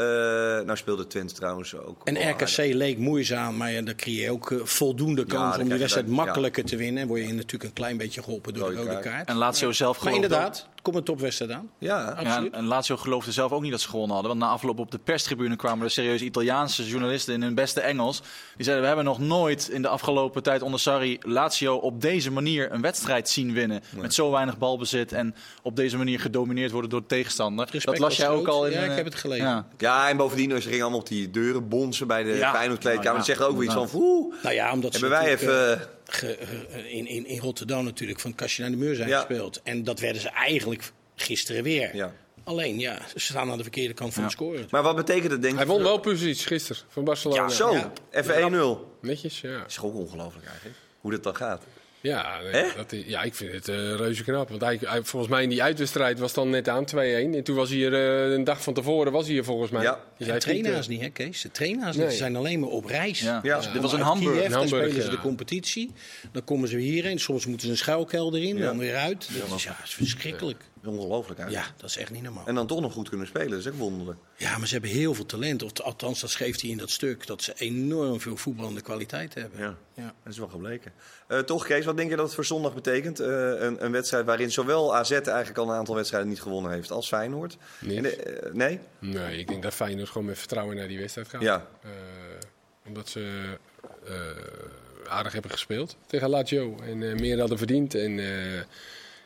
eh, nou speelde Twente trouwens ook. En RKC aardig. leek moeizaam, maar ja, dan creëer je ook eh, voldoende kans om die wedstrijd makkelijker te winnen. En word je natuurlijk een klein beetje geholpen door de Rode kaart. kaart. En Lazio zelf Maar gelooft inderdaad, komt een topwedstrijd aan. Ja, Ja, Absoluut. en Lazio geloofde zelf ook niet dat ze gewonnen hadden. Want na afloop op de perstribune kwamen er serieuze Italiaanse journalisten in hun beste Engels. Die zeiden, we hebben nog nooit in de afgelopen tijd onder Sarri Lazio op deze manier een wedstrijd zien winnen. Met zo weinig balbezit en op deze manier gedomineerd worden door de tegenstander. Respect dat las jij ook al in... Ja, ik eh, heb het gelezen. ja. ja en bovendien, ze gingen allemaal op die deuren bonzen bij de Ja. Feyenoord kleedkamer. Ja, Dat zegt ook weer iets van, oeh, Nou ja, omdat ze hebben wij even... eh, ge- in, in, in Rotterdam natuurlijk van het kastje naar de muur zijn Ja. gespeeld. En dat werden ze eigenlijk gisteren weer. Ja. Alleen, ja, ze staan aan de verkeerde kant van Ja. het scoren. Maar wat betekent het, denk je? Hij won wel precies gisteren van Barcelona. Ja, zo. Ja. Even 1-0. Netjes, ja. is gewoon ongelooflijk eigenlijk, hoe dat dan gaat. Ja, nee, dat, is- ja, ik vind het eh, reuze knap. Want hij, hij- volgens mij in die uitwedstrijd was dan net aan 2-1. En toen was hij er eh, een dag van tevoren, was hij hier volgens mij. Ja. Dus hij heeft trainaars niet, hè Kees? De trainaars. Nee. Ze zijn alleen maar op reis. Ja. Ja. Dit was Uit Hamburg. Kiev, Hamburg, spelen ze ja. de competitie. Dan komen ze hierheen. Soms moeten ze een schuilkelder in, Ja. dan weer uit. Dat is, ja, dat is verschrikkelijk. Ongelooflijk eigenlijk. Ja, dat is echt niet normaal. En dan toch nog goed kunnen spelen, dat is ook wonderlijk. Ja, maar ze hebben heel veel talent. Of althans, dat schreef hij in dat stuk. Dat ze enorm veel voetballende kwaliteit hebben. Ja. Ja. Dat is wel gebleken. Eh, toch, Kees, wat denk je dat het voor zondag betekent? Eh, een, een wedstrijd waarin zowel AZ eigenlijk al een aantal wedstrijden niet gewonnen heeft als Feyenoord. Niks. En de- eh, nee? Nee, ik denk dat Feyenoord gewoon met vertrouwen naar die wedstrijd gaat. Ja. Eh, omdat ze eh, aardig hebben gespeeld tegen Lazio. En eh, meer hadden verdiend. En eh,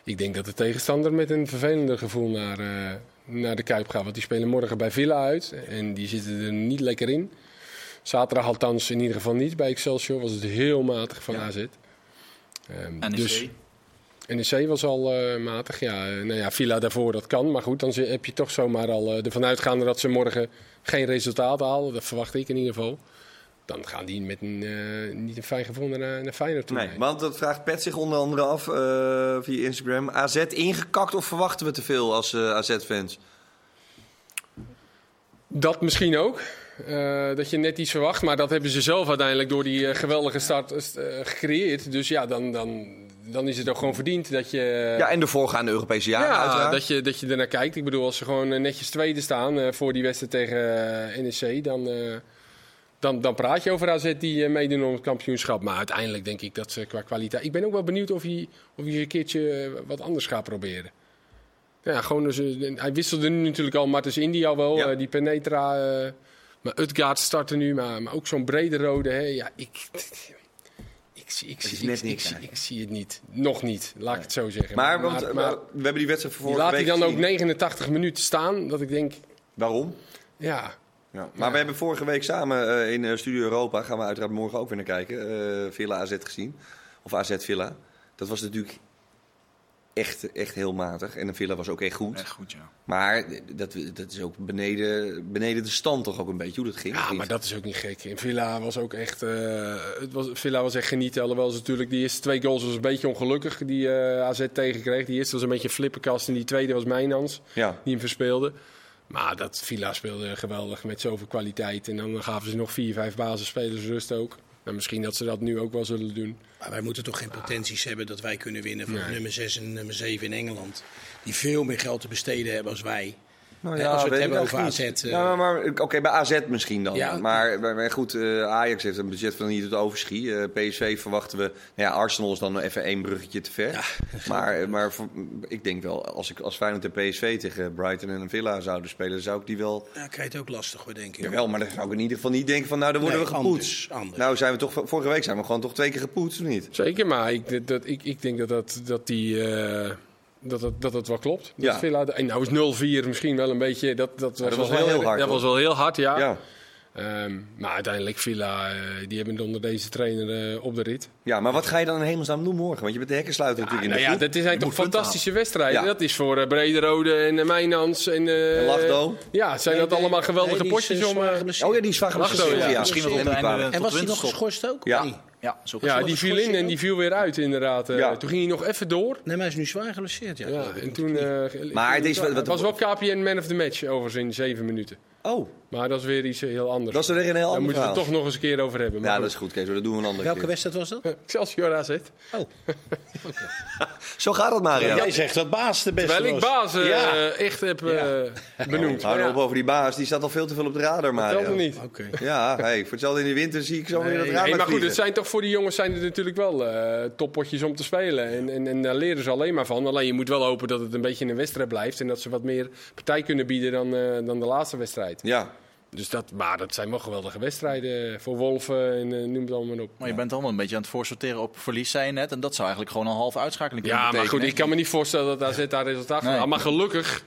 ik denk dat de tegenstander met een vervelender gevoel naar, eh, naar de Kuip gaat. Want die spelen morgen bij Villa uit. En die zitten er niet lekker in. Zaterdag althans in ieder geval niet. Bij Excelsior was het heel matig van Ja. AZ. Ehm, NEC. dus NEC was al eh, matig. Ja, eh, nou ja, Villa daarvoor dat kan. Maar goed, dan heb je toch zomaar al eh, ervan uitgaande dat ze morgen geen resultaat halen. Dat verwacht ik in ieder geval. Dan gaan die met een, niet een fijn gevonden naar, naar Feyenoord toe. Nee, want dat vraagt Pet zich onder andere af via Instagram. AZ ingekakt of verwachten we te veel als AZ-fans? Dat misschien ook. Dat je net iets verwacht. Maar dat hebben ze zelf uiteindelijk door die geweldige start gecreëerd. Dus ja, dan, dan, dan is het ook gewoon verdiend dat je... Ja, en de voorgaande Europese jaren Ja, uiteraard. dat je, dat je ernaar kijkt. Ik bedoel, als ze gewoon eh, netjes tweede staan eh, voor die wedstrijd tegen eh, NEC, dan, dan, dan praat je over AZ die meedoen om het kampioenschap. Maar uiteindelijk denk ik dat ze qua kwaliteit... Ik ben ook wel benieuwd of hij, of hij een keertje wat anders gaat proberen. Ja, gewoon, dus, hij wisselde nu natuurlijk al Martens Indy al wel, Ja. die Penetra... maar Utgaard startte nu, maar, maar ook zo'n brede rode. Hè, ja, Ik zie, ik, zie, net ik, niks zie, eigenlijk. ik zie het niet. Nog niet, laat ik het zo zeggen. Maar, want, maar we hebben die wedstrijd voor laat hij dan ook gezien. 89 minuten staan, dat ik denk, Waarom? ja, Ja. Maar we hebben vorige week samen eh, in eh, Studio Europa, gaan we uiteraard morgen ook weer naar kijken, eh, Villa AZ gezien. Of AZ Villa. Dat was natuurlijk echt, echt heel matig. En de Villa was ook echt goed. Echt goed, ja. Maar dat, dat is ook beneden, beneden de stand toch ook een beetje hoe dat ging. Ja, maar dat is ook niet gek. En Villa was ook echt, eh, het was, Villa was echt genieten. Alhoewel ze natuurlijk, die eerste twee goals was een beetje ongelukkig die eh, AZ tegenkreeg. Die eerste was een beetje een flippenkast en die tweede was Mijnans, Ja. die hem verspeelde. Maar dat Villa speelde geweldig met zoveel kwaliteit. En dan gaven ze nog vier, vijf basisspelers rust ook. En misschien dat ze dat nu ook wel zullen doen. Maar wij moeten toch geen potenties hebben dat wij kunnen winnen van Nee. nummer 6 en nummer 7 in Engeland. Die veel meer geld te besteden hebben als wij. Nou Ja, als we het hebben over AZ, niet. eh. Ja, maar, maar oké, bij AZ misschien dan. Ja. Maar, maar, maar goed, eh, Ajax heeft een budget van niet tot overschie. Eh, PSV verwachten we... Nou ja, Arsenal is dan even één bruggetje te ver. maar maar voor- ik denk wel, als, ik, als Feyenoord en PSV tegen Brighton en Villa zouden spelen... zou ik die wel... Ja, krijg je het ook lastig hoor, denk ik. Jawel, maar dan zou ik in ieder geval niet denken van... Nou, dan worden Nee, we gepoetst. anders, anders. Nou, zijn we toch... Vorige week zijn we gewoon toch twee keer gepoetst, of niet? Zeker, maar ik, dat, ik, ik denk dat, dat, dat die... dat het, dat het wel klopt. Dat Ja. Villa, en nou is 0-4 misschien wel een beetje. Dat, dat, was, dat was wel heel hard, Dat hoor. was wel heel hard, ja. Ja. Ehm, maar uiteindelijk Villa, eh, die hebben het onder deze trainer eh, op de rit. ja, maar wat ga je dan in hemelsnaam doen morgen? Want je bent de hekkensluiter Ja, natuurlijk nou in de ja, groep. dat toch moet punten fantastische wedstrijden. Ja. Dat is voor eh, Brederode en uh, Mijnans en, eh, En Lachdo. Ja, zijn dat allemaal geweldige potjes om... Oh ja, die is vaak Lachdo, geblesseerd, ja. ja. Misschien wel op En het einde was hij nog geschorst ook? Ja. Ja, zo ja, die viel in en die viel weer uit inderdaad. eh. Ja. Toen ging hij nog even door. Nee, maar hij is nu zwaar geblesseerd. Ja, Ja, en toen... eh, Maar het is wel- het was wel KPN Man of the Match overigens in zeven minuten. Oh, Maar dat is weer iets heel anders. dat is er weer een heel Daar ander moeten we het toch nog eens een keer over hebben. Maar Ja, dat is goed, Kees. Dat doen we een andere Welke keer. wedstrijd was dat? Excelsior AZ. Zo gaat het, Mario. Jij zegt dat Baas de beste Terwijl ik baas eh, Ja. echt heb eh, benoemd. Hou Maar op ja, over die baas. Die staat al veel te veel op de radar, dat Mario. nog niet. Oké. Ja, hey, voor hetzelfde in de winter zie ik zo weer dat Nee, maar goed, het zijn toch voor die jongens zijn het natuurlijk wel eh, toppotjes om te spelen. En, en, en daar leren ze alleen maar van. Alleen je moet wel hopen dat het een beetje een wedstrijd blijft. En dat ze wat meer partij kunnen bieden dan, eh, dan de laatste wedstrijd. Ja, Dus dat, maar dat zijn wel geweldige wedstrijden voor Wolven en eh, noem het allemaal op. Maar je bent allemaal een beetje aan het voorsorteren op verlies, zei je net. En dat zou eigenlijk gewoon een halve uitschakeling kunnen Ja, maar betekenen. goed, ik kan me niet voorstellen dat AZ daar resultaat van Nee. Maar gelukkig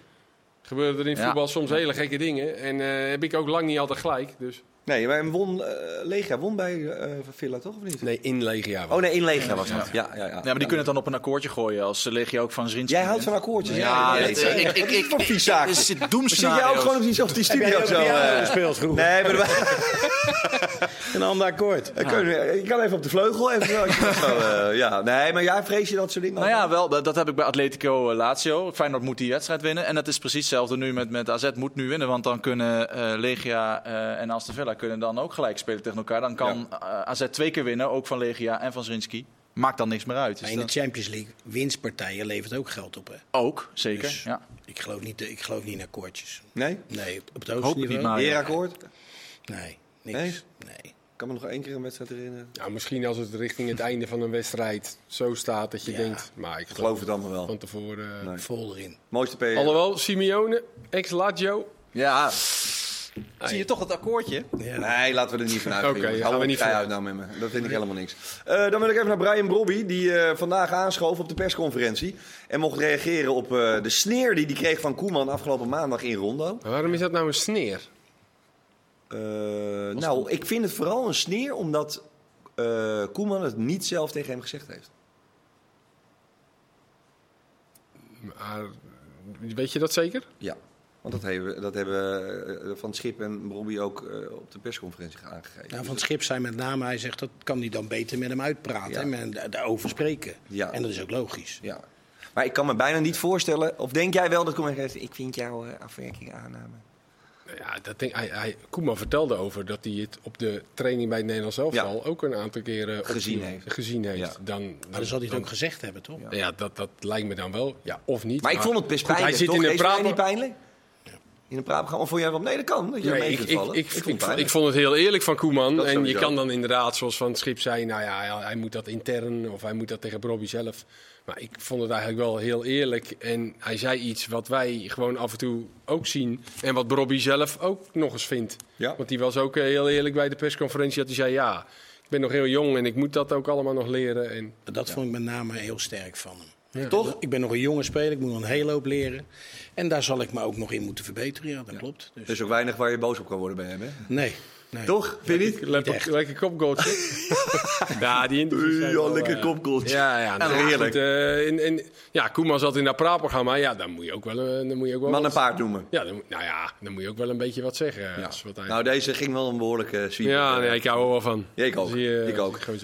gebeuren er in Ja. voetbal soms hele gekke dingen. En eh, heb ik ook lang niet altijd gelijk. Dus. Nee, maar won, eh, Legia won bij eh, Villa toch, of niet? Nee, in Legia. Oh nee, in Legia was dat. Ja, ja, ja. Ja, maar die kunnen het dan op een akkoordje gooien als Legia ook van Zrinski. Jij houdt van akkoordjes, Ja, ik- ik, ik- vies zaken. Er zit jij ook gewoon op die, op die studio ook zo? eh, gespeeld vroeger? Nee, maar Een ander akkoord. ik kan, even op de vleugel. Even zo, als je dat zo, eh, ja. Nee, maar jij vrees je dat soort dingen? Nou ja, wel, dat heb ik bij Atletico Lazio. Feyenoord moet die wedstrijd winnen. En dat is precies hetzelfde nu met, met AZ moet nu winnen. Want dan kunnen eh, Legia eh, en Aston Villa kunnen dan ook gelijk spelen tegen elkaar. Dan kan eh, AZ twee keer winnen, ook van Legia en van Zrinski. Maakt dan niks meer uit. Maar in de Champions League, winstpartijen levert ook geld op. Hè? ook, zeker. Dus- ja. Ik, geloof niet, ik geloof niet in akkoordjes. Nee? Nee, op het Hoop hoogste niet, niveau. maar- Heerakkoord? Nee, niks. Nee? Nee. Ik kan me nog één keer een wedstrijd herinneren. Nou, misschien als het richting het einde van een wedstrijd zo staat dat je Ja. denkt, maar ik Ik geloof het allemaal wel. van tevoren. eh, Nee. Vol erin. Mooiste P. Alhoewel, Simeone, ex-Lazio. ja. Zie je toch het akkoordje? Nee, laten we er niet van uit. Oké, gaan Hou we niet vrij van uit nou met me. Dat vind ik helemaal niks. Eh, dan wil ik even naar Brian Brobby, die eh, vandaag aanschoof op de persconferentie. En mocht reageren op eh, de sneer die hij kreeg van Koeman afgelopen maandag in Rondo. Maar waarom is dat nou een sneer? Nou, ik vind het vooral een sneer omdat Koeman het niet zelf tegen hem gezegd heeft. Maar, weet je dat zeker? Ja. Want dat hebben, dat hebben eh, Van Schip en Brobby ook eh, op de persconferentie aangegeven. Nou, van het Schip zei met name, hij zegt dat kan hij dan beter met hem uitpraten Ja. en daarover spreken. Ja. En dat is ook logisch. Ja. Maar ik kan me bijna niet voorstellen, of denk jij wel dat Koeman zegt, ik vind jouw eh, afwerking aanname. Nou Ja, dat denk, hij, hij, Koeman vertelde over dat hij het op de training bij het Nederlands elftal ook een aantal keren Gezien opnieuw heeft. Gezien heeft. Ja. Dan, Maar dan zal hij het ook gezegd hebben, toch? Ja, dat, dat lijkt me dan wel. Ja, of niet. Maar ik vond het best Goed, pijnlijk. Hij zit toch? in een praat. niet pijnlijk? In een praatprogramma vond jij wel, nee dat kan, dat je Nee, mee ik, ik, vallen. ik, vond het ik, ik vond het heel eerlijk van Koeman. Dat En je kan dan inderdaad, zoals Van het Schip zei, nou ja, hij, moet dat intern of hij moet dat tegen Robbie zelf. Maar ik vond het eigenlijk wel heel eerlijk. En hij zei iets wat wij gewoon af en toe ook zien. En wat Robbie zelf ook nog eens vindt. Ja. Want die was ook eh, heel eerlijk bij de persconferentie. Dat hij zei, ja, Ik ben nog heel jong en ik moet dat ook allemaal nog leren. En, Dat vond ik met name heel sterk van hem. Toch? Ik ben nog een jonge speler, ik moet nog een hele hoop leren. En daar zal ik me ook nog in moeten verbeteren, ja, dat klopt. Dus, Er is ook weinig waar je boos op kan worden bij hem, hè? nee, nee. Toch? Vind je niet? lekker, lekker kopgoaltje. ja, die interviews zijn Ja, wel, lekker eh, kopgoaltje. Ja, ja, nou, heerlijk. goed, eh, en, en, ja, Koeman zat in dat praatprogramma. Ja, dan moet je ook wel, eh, dan moet je ook wel Man en paard noemen. Ja, dan, nou ja, dan moet je ook wel een beetje wat zeggen. Ja. Wat hij- Nou, deze ging wel een behoorlijke sweep. ja, nee, ik hou er wel van. Ja, ik ook. Je, ik.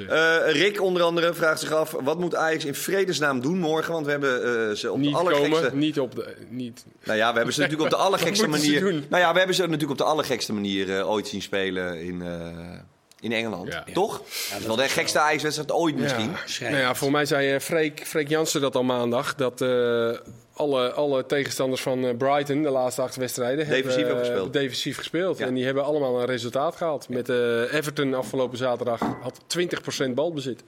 Eh, Rick onder andere vraagt zich af, wat moet Ajax in vredesnaam doen morgen? Want we hebben eh, ze op niet de allergekste... komen, niet op de... Niet, Nou ja, we hebben ze natuurlijk op de allergekste manier... Nou ja, we hebben ze natuurlijk op de allergekste manier eh, ooit zien spelen in, eh, in Engeland. Ja. Toch? dat is wel de gekste Ajax-wedstrijd ooit misschien. Ja. Nou ja, voor mij zei eh, Freek, Freek Jansen dat al maandag. Dat eh, alle, alle tegenstanders van eh, Brighton, de laatste acht wedstrijden, Defensief hebben, eh, gespeeld. defensief gespeeld. Ja. En die hebben allemaal een resultaat gehaald. Met eh, Everton afgelopen zaterdag had 20% balbezit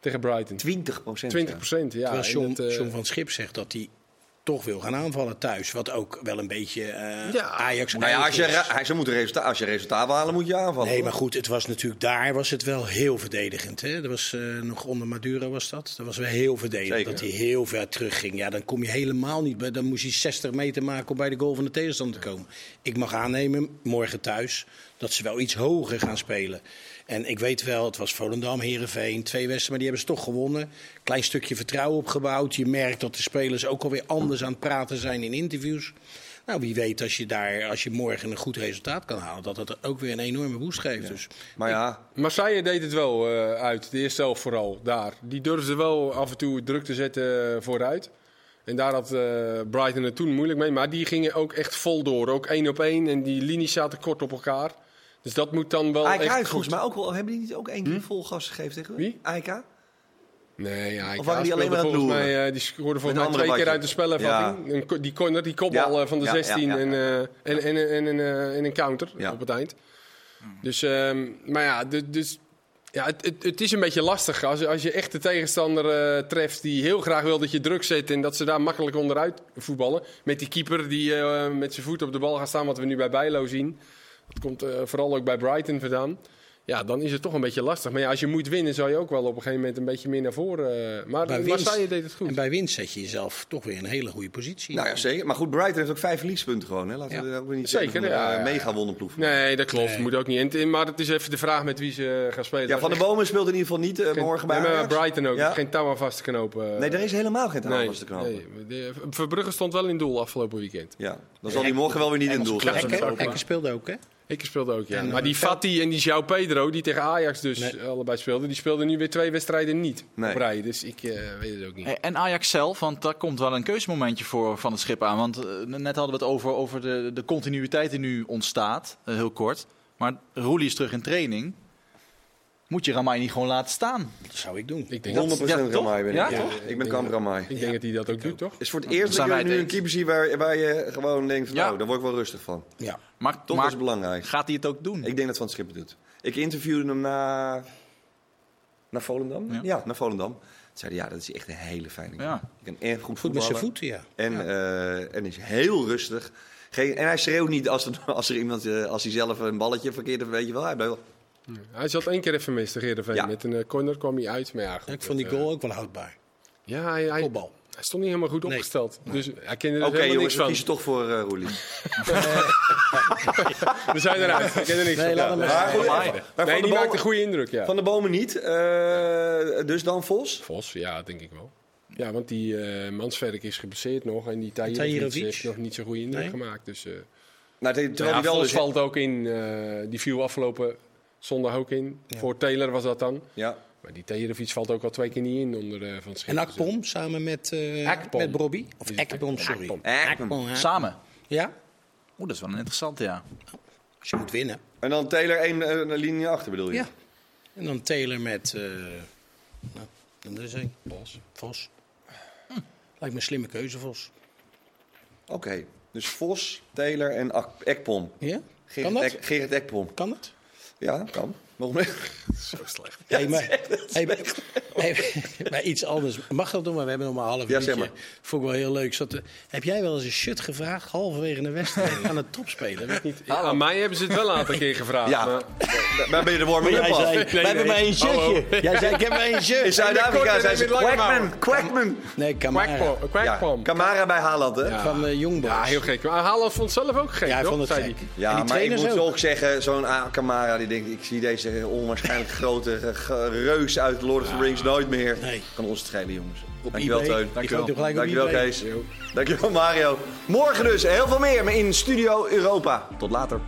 tegen Brighton. 20 procent. 20 procent, ja. John, eh, John van Schip zegt dat hij toch wil gaan aanvallen thuis. Wat ook wel een beetje eh, Ja. Ajax Nou ja, als je, hij, moeten resultaat, als je resultaat wil halen, moet je aanvallen. Nee, maar goed, het was natuurlijk daar was het wel heel verdedigend. Hè? Dat was eh, nog onder Maduro was dat. Dat was wel heel verdedigend. Zeker. Dat hij heel ver terug ging. Ja, dan kom je helemaal niet bij. Dan moest hij 60 meter maken om bij de goal van de tegenstander te komen. Ik mag aannemen, morgen thuis, dat ze wel iets hoger gaan spelen. En ik weet wel, het was Volendam, Herenveen, twee wedstrijden, maar die hebben ze toch gewonnen. Klein stukje vertrouwen opgebouwd. Je merkt dat de spelers ook alweer anders aan het praten zijn in interviews. Nou, wie weet als je daar, als je morgen een goed resultaat kan halen, dat dat ook weer een enorme boost geeft. Dus Maar ja, Marseille deed het wel eh, uit, de eerste helft vooral, daar. Die durfde wel af en toe druk te zetten eh, vooruit. En daar had eh, Brighton het toen moeilijk mee. Maar die gingen ook echt vol door, ook één op één. En die linies zaten kort op elkaar. Dus dat moet dan wel AEK echt heeft goed... volgens mij ook wel... Hebben die niet ook één keer vol gas gegeven tegen? Wie? AEK? Nee, ja, ik Of waren die alleen maar aan het volgens mij, eh, Die scoorde volgens mij een twee keer uit de ko- Die corner, die kopbal Ja, eh, van de ja, 16 ja, ja, En, ja. eh, en, en, en, en, eh, en een counter Ja. op het eind. Dus, ehm, maar ja, du- dus, ja het, het, het is een beetje lastig als, als je echt de tegenstander eh, treft die heel graag wil dat je druk zet en dat ze daar makkelijk onderuit voetballen. Met die keeper die eh, met zijn voet op de bal gaat staan, wat we nu bij Bijlo zien. Dat komt eh, vooral ook bij Brighton vandaan. Ja, dan is het toch een beetje lastig. Maar ja, als je moet winnen, zou je ook wel op een gegeven moment een beetje meer naar voren. eh, maar Bij winst- Marseille deed het goed. En bij winst zet je jezelf toch weer in een hele goede positie. Nou ja, zeker. Maar goed, Brighton heeft ook vijf verliespunten gewoon. Hè? Laten we Ja. ook weer niet Zeker, zeggen van, ja, eh, ja, mega wonderploeg. Nee, dat klopt. Nee. Moet ook niet. En, maar het is even de vraag met wie ze gaan spelen. Ja, Van de Bomen speelt in ieder geval niet eh, Geen- morgen bij nee. Brighton ook. Ja? Geen touw aan vast te knopen. Nee, er is helemaal geen taal nee, vast te knopen. nee. De- Verbrugge stond wel in doel afgelopen weekend. Ja, dan zal hij morgen wel weer niet in doel staan. Hekken speelde ook, hè? Ik speelde ook, ja. En, maar eh, die Fati en die João Pedro, die tegen Ajax dus Nee. allebei speelden, die speelden nu weer twee wedstrijden niet Nee. op rij. Dus ik eh, weet het ook niet. En Ajax zelf, want daar komt wel een keuzemomentje voor van het schip aan. Want eh, net hadden we het over, over de, de continuïteit die nu ontstaat, eh, heel kort. Maar Roelie is terug in training. Moet je Ramai niet gewoon laten staan? Dat zou ik doen. Ik denk, 100% dat, Ja, toch? Ramai ben ik. Ja, Ja, toch? Ik ben Kamp Ramai. ik denk dat hij dat ook doet, toch? Het is voor het eerst dat je nu een keeper ziet waar, waar je gewoon denkt van, Ja. nou, daar word ik wel rustig van. Ja. Maar, Toch maar is belangrijk. gaat hij het ook doen? Ik denk dat Van het Schip het doet. Ik interviewde hem na... Naar Volendam? Ja. Ja, naar Volendam. Toen zei hij, ja, dat is echt een hele fijne. Ja. Ik kan erg goed Goed met zijn voeten, ja. En, eh, en is heel rustig. Geen, en hij schreeuwt niet als er, als er iemand, eh, als hij zelf een balletje verkeerd heeft, weet je wel. Hij blijft wel- Hij zat één keer even mis tegen Heerenveen. Ja. Met een eh, corner kwam hij uit. Maar ja, goed, Ik vond die eh, goal ook wel houdbaar. Ja, hij, hij, Kopbal. hij stond niet helemaal goed Nee. opgesteld. Dus hij kende er Oké helemaal jongens, niks we van. kiezen toch voor eh Roelie. We zijn eruit. Ik ken er niks Nee, van. laat hem maar. Nee, van, die maakt een goede indruk, ja. van de bomen niet. eh, dus dan Vos. Vos, ja, denk ik wel. Ja, want die eh Mansverk is geblesseerd nog. En die Tahirovic Tahirovic? heeft nog niet zo'n goede indruk Nee. gemaakt. Dus, eh Nou, te- terwijl ja, hij wel Vos dus- valt ook in. eh, die viel afgelopen zondag ook in. Voor Taylor was dat dan. Ja. Maar die Tahirovic valt ook al twee keer niet in onder eh, Van. En Akpom samen met, eh Akpom. met Bobby. Of Ekpom, sorry. Akpom. Akpom. Samen? Ja, Oeh, dat is wel een interessante, ja. als je moet winnen. En dan Taylor één eh, linie achter bedoel je? Ja. En dan Taylor met... eh nou, dan is één. Vos. Vos. Hm. Lijkt me een slimme keuze, Vos. Oké, dus Vos, Taylor en Ak- Ekpom. Ja? Kan Gerrit, dat? Ek, Gerrit Ekpom. Kan het? Ja, kan. Waarom niet? Zo slecht. Hey, maar, hey, maar, hey, maar iets anders. Mag dat doen, maar we hebben nog maar een half Ja, uurtje. zeg maar. Vond ik wel heel leuk. Zat, heb jij wel eens een shut gevraagd, halverwege een wedstrijd, aan? Weet niet. Ja, aan mij hebben ze het wel een aantal keer gevraagd. Ja. Maar we hebben je de warming jij up af. zei, we hebben maar één shirtje. Jij zei, ik heb maar één In shirt. Zuid-Afrika En zei ze, Quackman. Quackman. Nee, Kamara. Quackpom. Ja, Quackpom. Kamara bij Haaland, hè? Ja. Van Boys. Ja, heel gek. Maar Haaland vond het zelf ook gek, Ja, hij vond het Zei gek. hij. Ja, maar ik moet ook. ook zeggen, zo'n Kamara, die denkt, ik zie deze onwaarschijnlijk grote eh, reus uit Lord of the Rings nooit meer. Nee. Kan schelen, jongens. Op Dankjewel, eBay. Teun. Gelijk op Dankjewel. Kees. Dankjewel, Mario. Morgen dus heel veel meer in Studio Europa. Tot later.